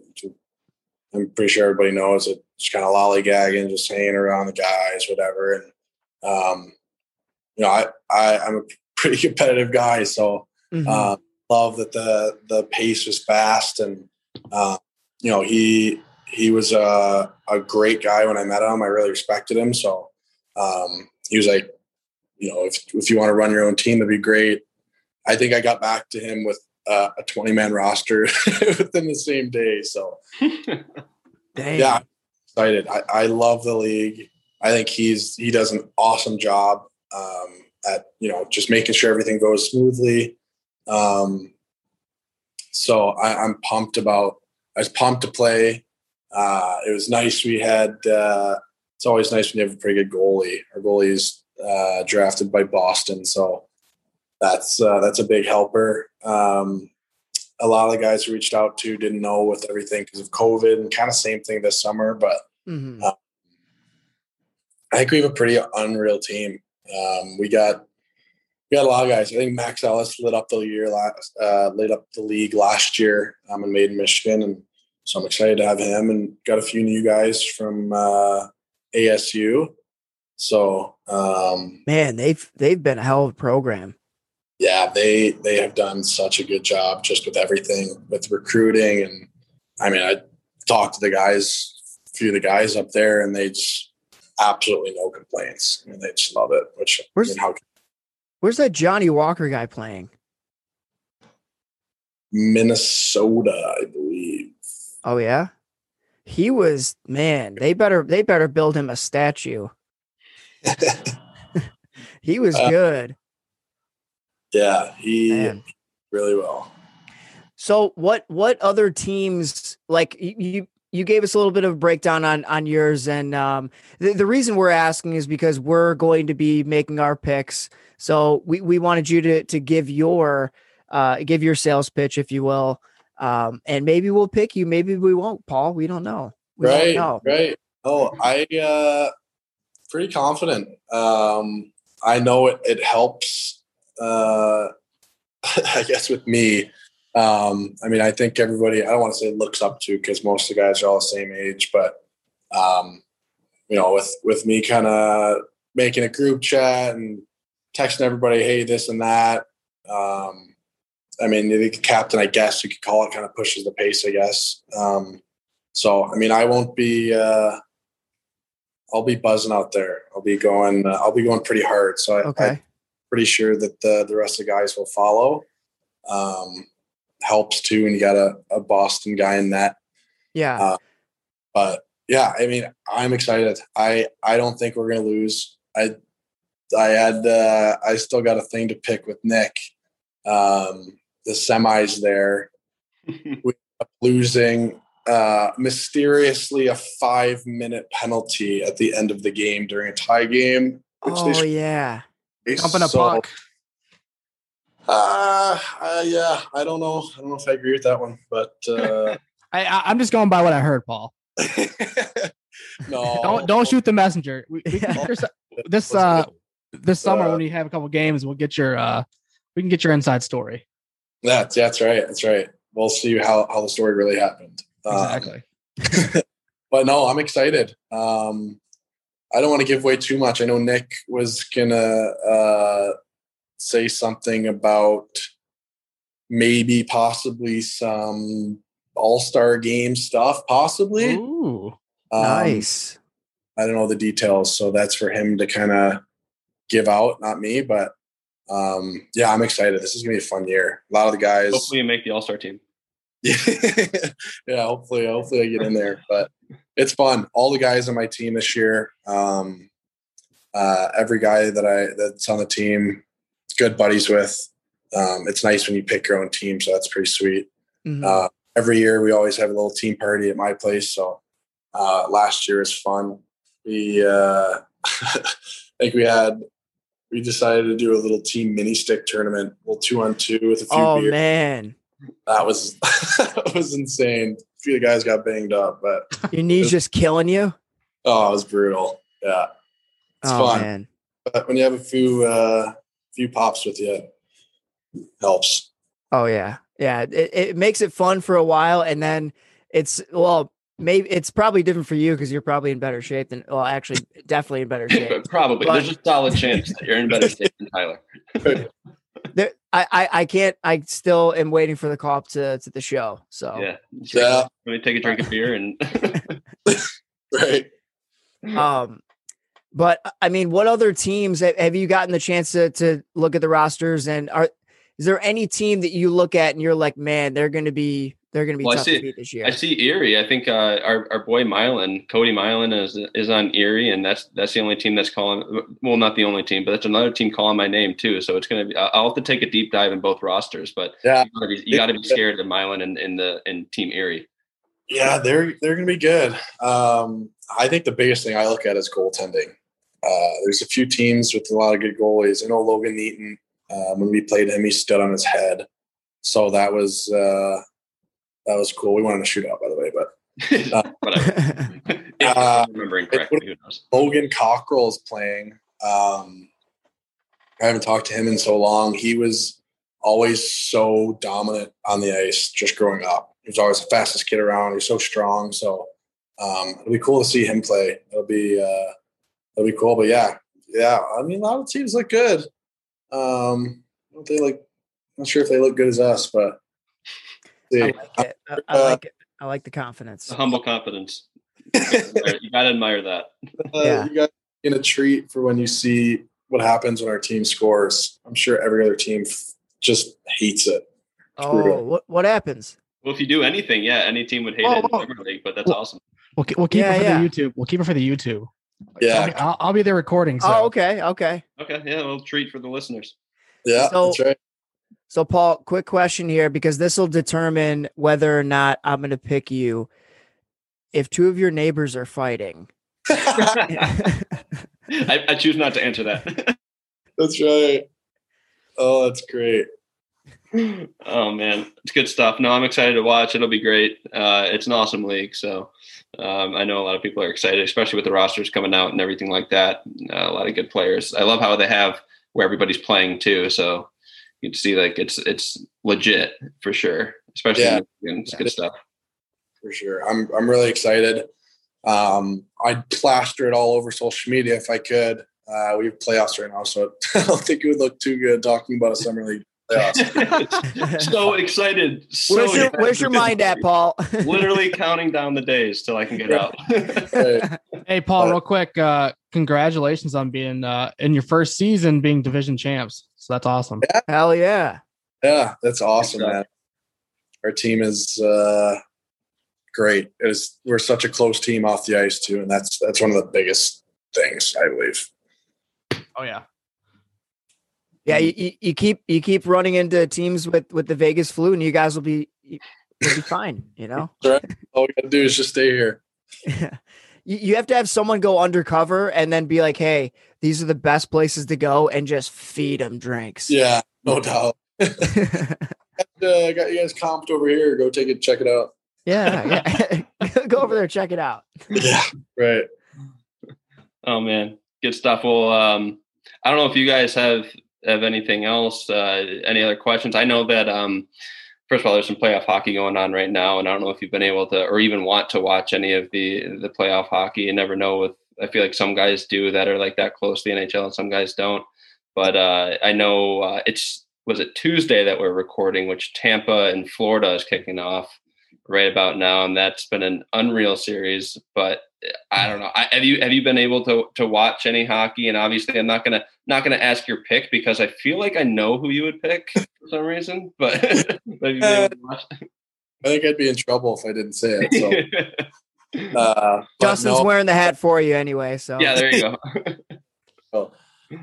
I'm pretty sure everybody knows it. Just kind of lollygagging, just hanging around the guys, whatever. And um, you know, I, I I'm a pretty competitive guy, so mm-hmm. uh, love that the the pace was fast and uh, you know he he was a, a great guy when I met him. I really respected him. So um, he was like, you know, if if you want to run your own team, that'd be great. I think I got back to him with uh, a 20 man roster within the same day. So yeah, excited. I, I love the league. I think he's he does an awesome job um, at you know just making sure everything goes smoothly. Um, so I, I'm pumped about I was pumped to play. Uh, it was nice. We had. Uh, it's always nice when you have a pretty good goalie. Our goalie is uh, drafted by Boston, so that's uh, that's a big helper. Um, a lot of the guys who reached out to didn't know with everything because of COVID, and kind of same thing this summer. But mm-hmm. uh, I think we have a pretty unreal team. Um, we got we got a lot of guys. I think Max Ellis lit up the year last, uh, lit up the league last year um, made Michigan, and so I'm excited to have him. And got a few new guys from uh, ASU. So um, man, they've they've been a hell of a program. Yeah, they they have done such a good job just with everything with recruiting, and I mean, I talked to the guys, a few of the guys up there, and they just absolutely no complaints. I mean, they just love it. Which where's I mean, how Where's that Johnny Walker guy playing? Minnesota, I believe. Oh yeah, he was man. They better they better build him a statue. he was uh, good. Yeah, he man. really well. So what what other teams like you you gave us a little bit of a breakdown on on yours and um, the, the reason we're asking is because we're going to be making our picks so we, we wanted you to to give your uh, give your sales pitch if you will um, and maybe we'll pick you maybe we won't paul we don't know we right know. right oh i uh pretty confident um i know it, it helps uh i guess with me um, I mean, I think everybody, I don't want to say looks up to because most of the guys are all the same age, but, um, you know, with, with me kind of making a group chat and texting everybody, hey, this and that. Um, I mean, the captain, I guess you could call it, kind of pushes the pace, I guess. Um, so, I mean, I won't be, uh, I'll be buzzing out there. I'll be going, uh, I'll be going pretty hard. So I, okay. I'm pretty sure that the, the rest of the guys will follow. Um, helps too when you got a, a Boston guy in that. Yeah. Uh, but yeah, I mean, I'm excited. I I don't think we're gonna lose. I I had uh, I still got a thing to pick with Nick. Um, the semis there, we losing uh, mysteriously a five minute penalty at the end of the game during a tie game. oh yeah, jumping a so, puck. Uh, uh, yeah, I don't know. I don't know if I agree with that one, but uh, I, I'm just going by what I heard, Paul. no, don't don't shoot the messenger. We, we this uh this summer uh, when you have a couple games, we'll get your uh we can get your inside story. That's that's right. That's right. We'll see how how the story really happened. Exactly. Um, but no, I'm excited. Um, I don't want to give away too much. I know Nick was gonna uh say something about maybe possibly some all-star game stuff possibly Ooh, um, nice i don't know the details so that's for him to kind of give out not me but um yeah i'm excited this is gonna be a fun year a lot of the guys hopefully you make the all-star team yeah hopefully hopefully i get in there but it's fun. All the guys on my team this year, um, uh, every guy that I that's on the team, good buddies with. Um, it's nice when you pick your own team, so that's pretty sweet. Mhm. Uh, every year we always have a little team party at my place. So uh, last year was fun. We uh, I think we had we decided to do a little team mini stick tournament, a little two on two with a few oh beers. man, That was that was insane. A few of the guys got banged up, but your knees just killing you. oh, it was brutal. Yeah, it's oh fun. man, But when you have a few uh, few pops with you, it helps. oh yeah, yeah. It, it makes it fun for a while, and then it's well, maybe it's probably different for you because you're probably in better shape than well, actually, definitely in better shape. Probably But- there's a solid chance that you're in better shape than Tyler. There, I, I, I can't. I still am waiting for the call up to to the show. So Yeah. Yeah. Let me take a drink of beer and Right. Um, but I mean, what other teams have, have you gotten the chance to to look at the rosters? And are is there any team that you look at and you're like, man, they're going to be they're going to be Well, I tough see- to beat this year? I see Erie. I think uh, our our boy Mylan, Cody Mylan, is is on Erie, and that's that's the only team that's calling. Well, not the only team, but that's another team calling my name too. So it's gonna be. I- I'll have to take a deep dive in both rosters, but Yeah. you gotta be, you gotta be scared of Mylan and in the in Team Erie. Yeah, they're they're going to be good. Um, I think the biggest thing I look at is goaltending. Uh, there's a few teams with a lot of good goalies. I know Logan Neaton. Um, when we played him, he stood on his head, so that was uh, that was cool. We won in a shootout, by the way. But Whatever. Uh, I'm remembering correctly, who knows? Logan Cockerill is playing. Um, I haven't talked to him in so long. He was always so dominant on the ice just growing up. He was always the fastest kid around. He's so strong. So um, it'll be cool to see him play. It'll be uh, it'll be cool. But yeah, yeah. I mean, a lot of teams look good. Um, don't they like? Not sure if they look good as us, but see. I like it. I, I like it. I like the confidence. The humble confidence. you gotta admire that. Uh, Yeah. You guys get a treat for when you see what happens when our team scores. I'm sure every other team f- just hates it. Oh, what what happens? Well, if you do anything, yeah, any team would hate Whoa, it in whoa. Premier League, but that's Well- awesome. We'll, we'll keep Yeah, it for yeah. the YouTube. We'll keep it for the YouTube. Yeah. I'll, I'll be there recording. So. Oh, okay, okay. Okay, yeah, a little treat for the listeners. Yeah, So- that's right. So, Paul, quick question here because this will determine whether or not I'm going to pick you. If two of your neighbors are fighting, I, I choose not to answer that. that's right. Oh, that's great. oh man, it's good stuff. No, I'm excited to watch. It'll be great. Uh, it's an awesome league, so um, I know a lot of people are excited, especially with the rosters coming out and everything like that. Uh, a lot of good players. I love how they have where everybody's playing too, so you can see like it's it's legit for sure. Especially Yeah. in Michigan. it's good stuff. For sure. I'm I'm really excited. Um, I'd plaster it all over social media if I could. Uh, we have playoffs right now, so I don't think it would look too good talking about a summer league playoffs. so excited. So where's your excited. where's your mind at, Paul? Literally counting down the days till I can get out. Hey, Paul, real quick. Uh, congratulations on being uh, in your first season being division champs. So that's awesome. Yeah. Hell yeah! Yeah, that's awesome, man. Our team is uh, great. It is we're such a close team off the ice too, and that's that's one of the biggest things I believe. Oh yeah. Yeah, you, you, you keep you keep running into teams with with the Vegas flu, and you guys will be you'll be fine. You know, All we gotta do is just stay here. you, you have to have someone go undercover and then be like, "Hey, these are the best places to go," and just feed them drinks. Yeah, no doubt. yeah, Uh, I got you guys comped over here. Go take it, check it out. yeah. go over there, check it out. Yeah, right. Oh man, good stuff. Well, um, I don't know if you guys have have anything else, uh, any other questions. I know that um, first of all, there's some playoff hockey going on right now, and I don't know if you've been able to or even want to watch any of the the playoff hockey. You never know. With I feel like some guys do that are like that close to the NHL, and some guys don't. But uh, I know uh, it's was it Tuesday that we're recording, which Tampa and Florida is kicking off right about now, and that's been an unreal series. But I don't know. I, have you have you been able to to watch any hockey? And obviously, I'm not gonna not gonna ask your pick because I feel like I know who you would pick for some reason. But have you been able to watch? I think I'd be in trouble if I didn't say it. So Uh, Justin's no, wearing the hat for you anyway. So Yeah, there you go. so,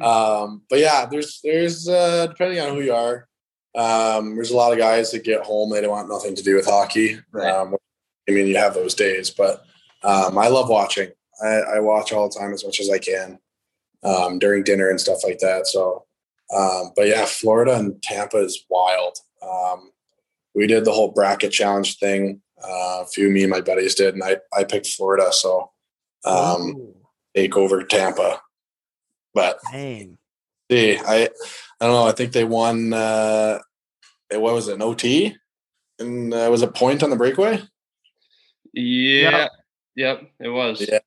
um, but yeah, there's there's uh, depending on who you are. Um, there's a lot of guys that get home they don't want nothing to do with hockey. Right. Um, I mean, you have those days, but um, I love watching. I, I watch all the time as much as I can um, during dinner and stuff like that. So, um, but yeah, Florida and Tampa is wild. Um, we did the whole bracket challenge thing. Uh, a few me and my buddies did, and I I picked Florida. So, um, Ooh, take over Tampa. But dang. see, I I don't know. I think they won. Uh, it- what was it? An OT, and uh, was a point on the breakaway. Yeah. Yep, it was. Yeah.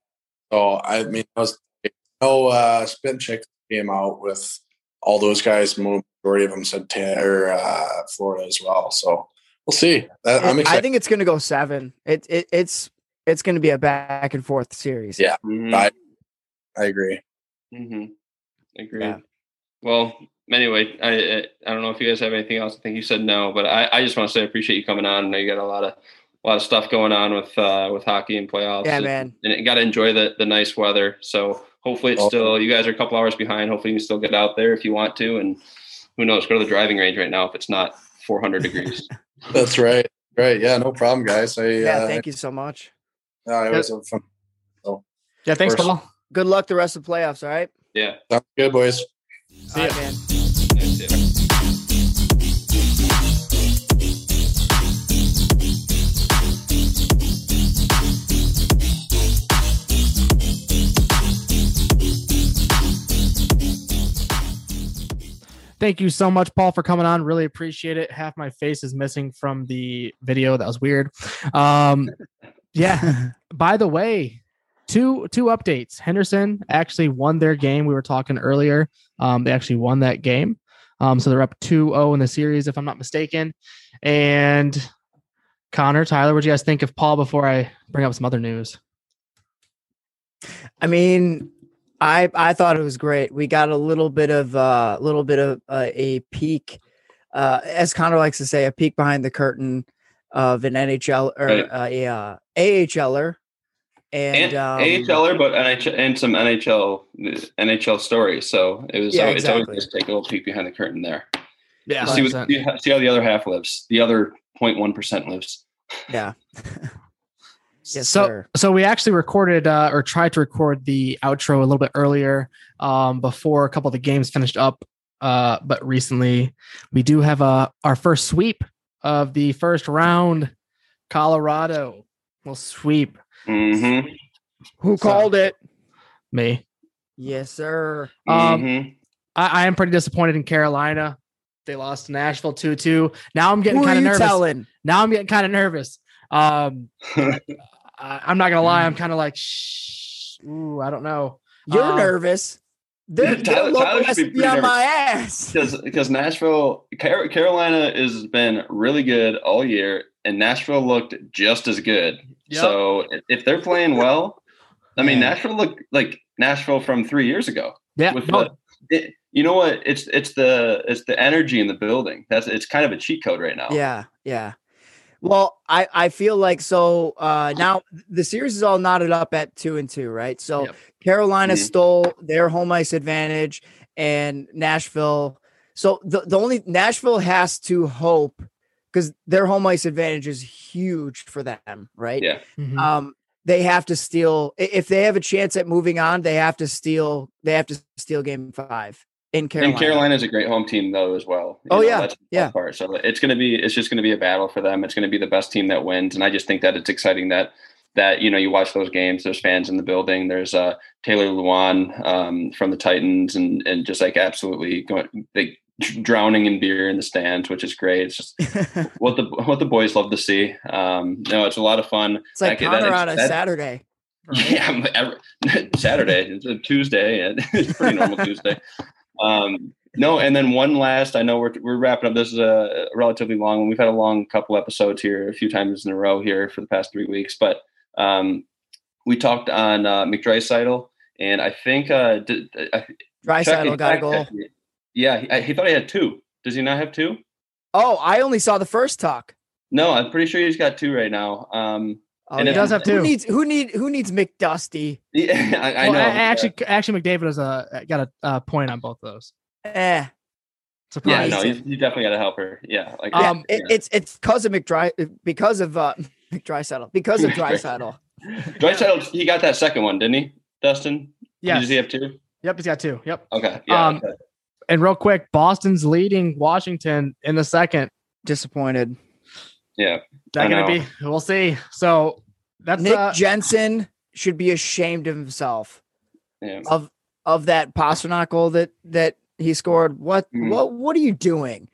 So I mean, I was no uh, spin check came out with all those guys. Majority of them said ta- or uh, Florida as well. So we'll see. That, I'm I think it's going to go seven. It, it it's it's going to be a back and forth series. Yeah. Mhm. I, I agree. Mm-hmm. Agreed. Yeah. Well, anyway, I I I don't know if you guys have anything else. I think you said no, but I, I just want to say I appreciate you coming on. I know you got a lot of a lot of stuff going on with uh, with hockey and playoffs. Yeah, and, man. And you got to enjoy the the nice weather. So hopefully it's still you guys are a couple hours behind. Hopefully you can still get out there if you want to. And who knows, go to the driving range right now if it's not 400 degrees. That's right. Right. Yeah. No problem, guys. I Yeah, uh, thank you so much. I always have fun. Yeah, thanks. Paul. Good luck the rest of the playoffs. All right. Yeah. Sounds good, boys. All right, man. Thank you so much, Paul, for coming on. Really appreciate it. Half my face is missing from the video. That was weird. Um, yeah. By the way, two two updates. Henderson actually won their game. We were talking earlier. Um, they actually won that game. Um, so they're up 2-0 in the series, if I'm not mistaken. And Connor, Tyler, what do you guys think of Paul before I bring up some other news? I mean, I I thought it was great. We got a little bit of a uh, little bit of uh, a peek, uh, as Connor likes to say, a peek behind the curtain of an NHL or Right. uh, a uh, AHLer, and, And, um, AHLer, but NHL and some NHL NHL stories. So it was. Yeah, always- it's always exactly. nice to take a little peek behind the curtain there. Yeah, see, what, see how- see how the other half lives. The other 0.1 percent lives. yeah, yes, so sir. so we actually recorded uh, or tried to record the outro a little bit earlier um, before a couple of the games finished up uh, but recently we do have uh, our first sweep of the first round colorado will sweep hmm Who So- called it? me Yes, sir. Um, Mhm. I, I am pretty disappointed in carolina they lost to nashville 2-2 now i'm getting kind of nervous telling? now i'm getting kind of nervous um, I, i'm not gonna lie i'm kind of like shh ooh i don't know You're Um, nervous. Their, their Tyler- logo Tyler has should be be on my ass. because because Nashville, Car- Carolina has been really good all year, and Nashville looked just as good. Yep. So if- if they're playing well, I mean, Yeah. Nashville looked like Nashville from three years ago. yeah With no, the, it, you know what? It's it's the it's the energy in the building. That's it's kind of a cheat code right now. Yeah, yeah. Well, I I feel like so uh now the series is all knotted up at two and two, right? So Yep. Carolina Mhm. stole their home ice advantage and Nashville. So the, the only Nashville has to hope because their home ice advantage is huge for them, right? Yeah. Mhm. Um they have to steal if they have a chance at moving on, they have to steal they have to steal game five in Carolina. And Carolina's a great home team though as well. You Oh, yeah, that's yeah. Part. So it's gonna be it's just gonna be a battle for them. It's gonna be the best team that wins, and I just think that it's exciting that that you know you watch those games. There's fans in the building. There's uh, Taylor Lewan um, from the Titans, and and just like absolutely going like drowning in beer in the stands, which is great. It's just what the what the boys love to see. Um, no, it's a lot of fun. it's like That- that- on a that- Saturday. Yeah, every- Saturday, it's a Tuesday, and it's a pretty normal Tuesday. Um, no, and then one last. I know we're we're wrapping up. This is a relatively long one. We've had a long couple episodes here, a few times in a row here for the past three weeks. But um, we talked on uh, McDraisaitl, and I think uh, did, I, Draisaitl got a goal. Yeah, he, he thought he had two. Does he not have two? Oh, I only saw the first talk. No, I'm pretty sure he's got two right now. Um, Oh, And He it does have two. Who needs who need who needs McDusty? Yeah, I, I Well, know. a- actually, actually, McDavid has a got a uh, point on both of those. Eh. yeah, Surprise. no, you, you definitely got to help her. Yeah, like Yeah, Um, it, it's it's because of McDry because of uh McDraisaitl because of Drysaddle. Draisaitl, he got that second one, didn't he, Dustin? yes. Does he have two? Yep, he's got two. Yep. Okay. Yeah. Um, okay. And real quick, Boston's leading Washington in the second. Disappointed. Yeah. That gonna be? We'll see. So that's Nick uh, Jensen should be ashamed of himself Yeah. of of that Pastrnak goal that that he scored. What Mhm. what what are you doing?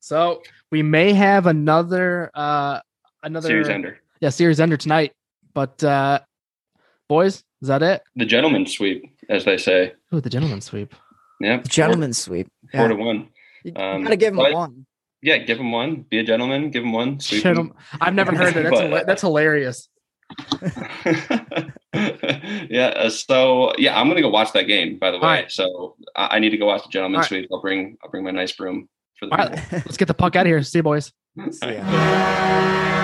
so we may have another uh another Series ender. yeah series ender tonight. But uh boys, is that it? The gentleman sweep, as they say. Ooh, the gentleman sweep. Yeah. The gentleman sweep. Four, four Yeah. to one. You um, gotta give him but- one. Yeah, give him one. Be a gentleman. Give him one. Sweep. Gentleman- I've never heard that. That's But- that's hilarious. yeah. uh, So yeah, I'm gonna go watch that game. By the way, All right. so I, I need to go watch the gentleman's All right. sweep. I'll bring I'll bring my nice broom for the All right, let's get the puck out of here. See you, boys. See ya.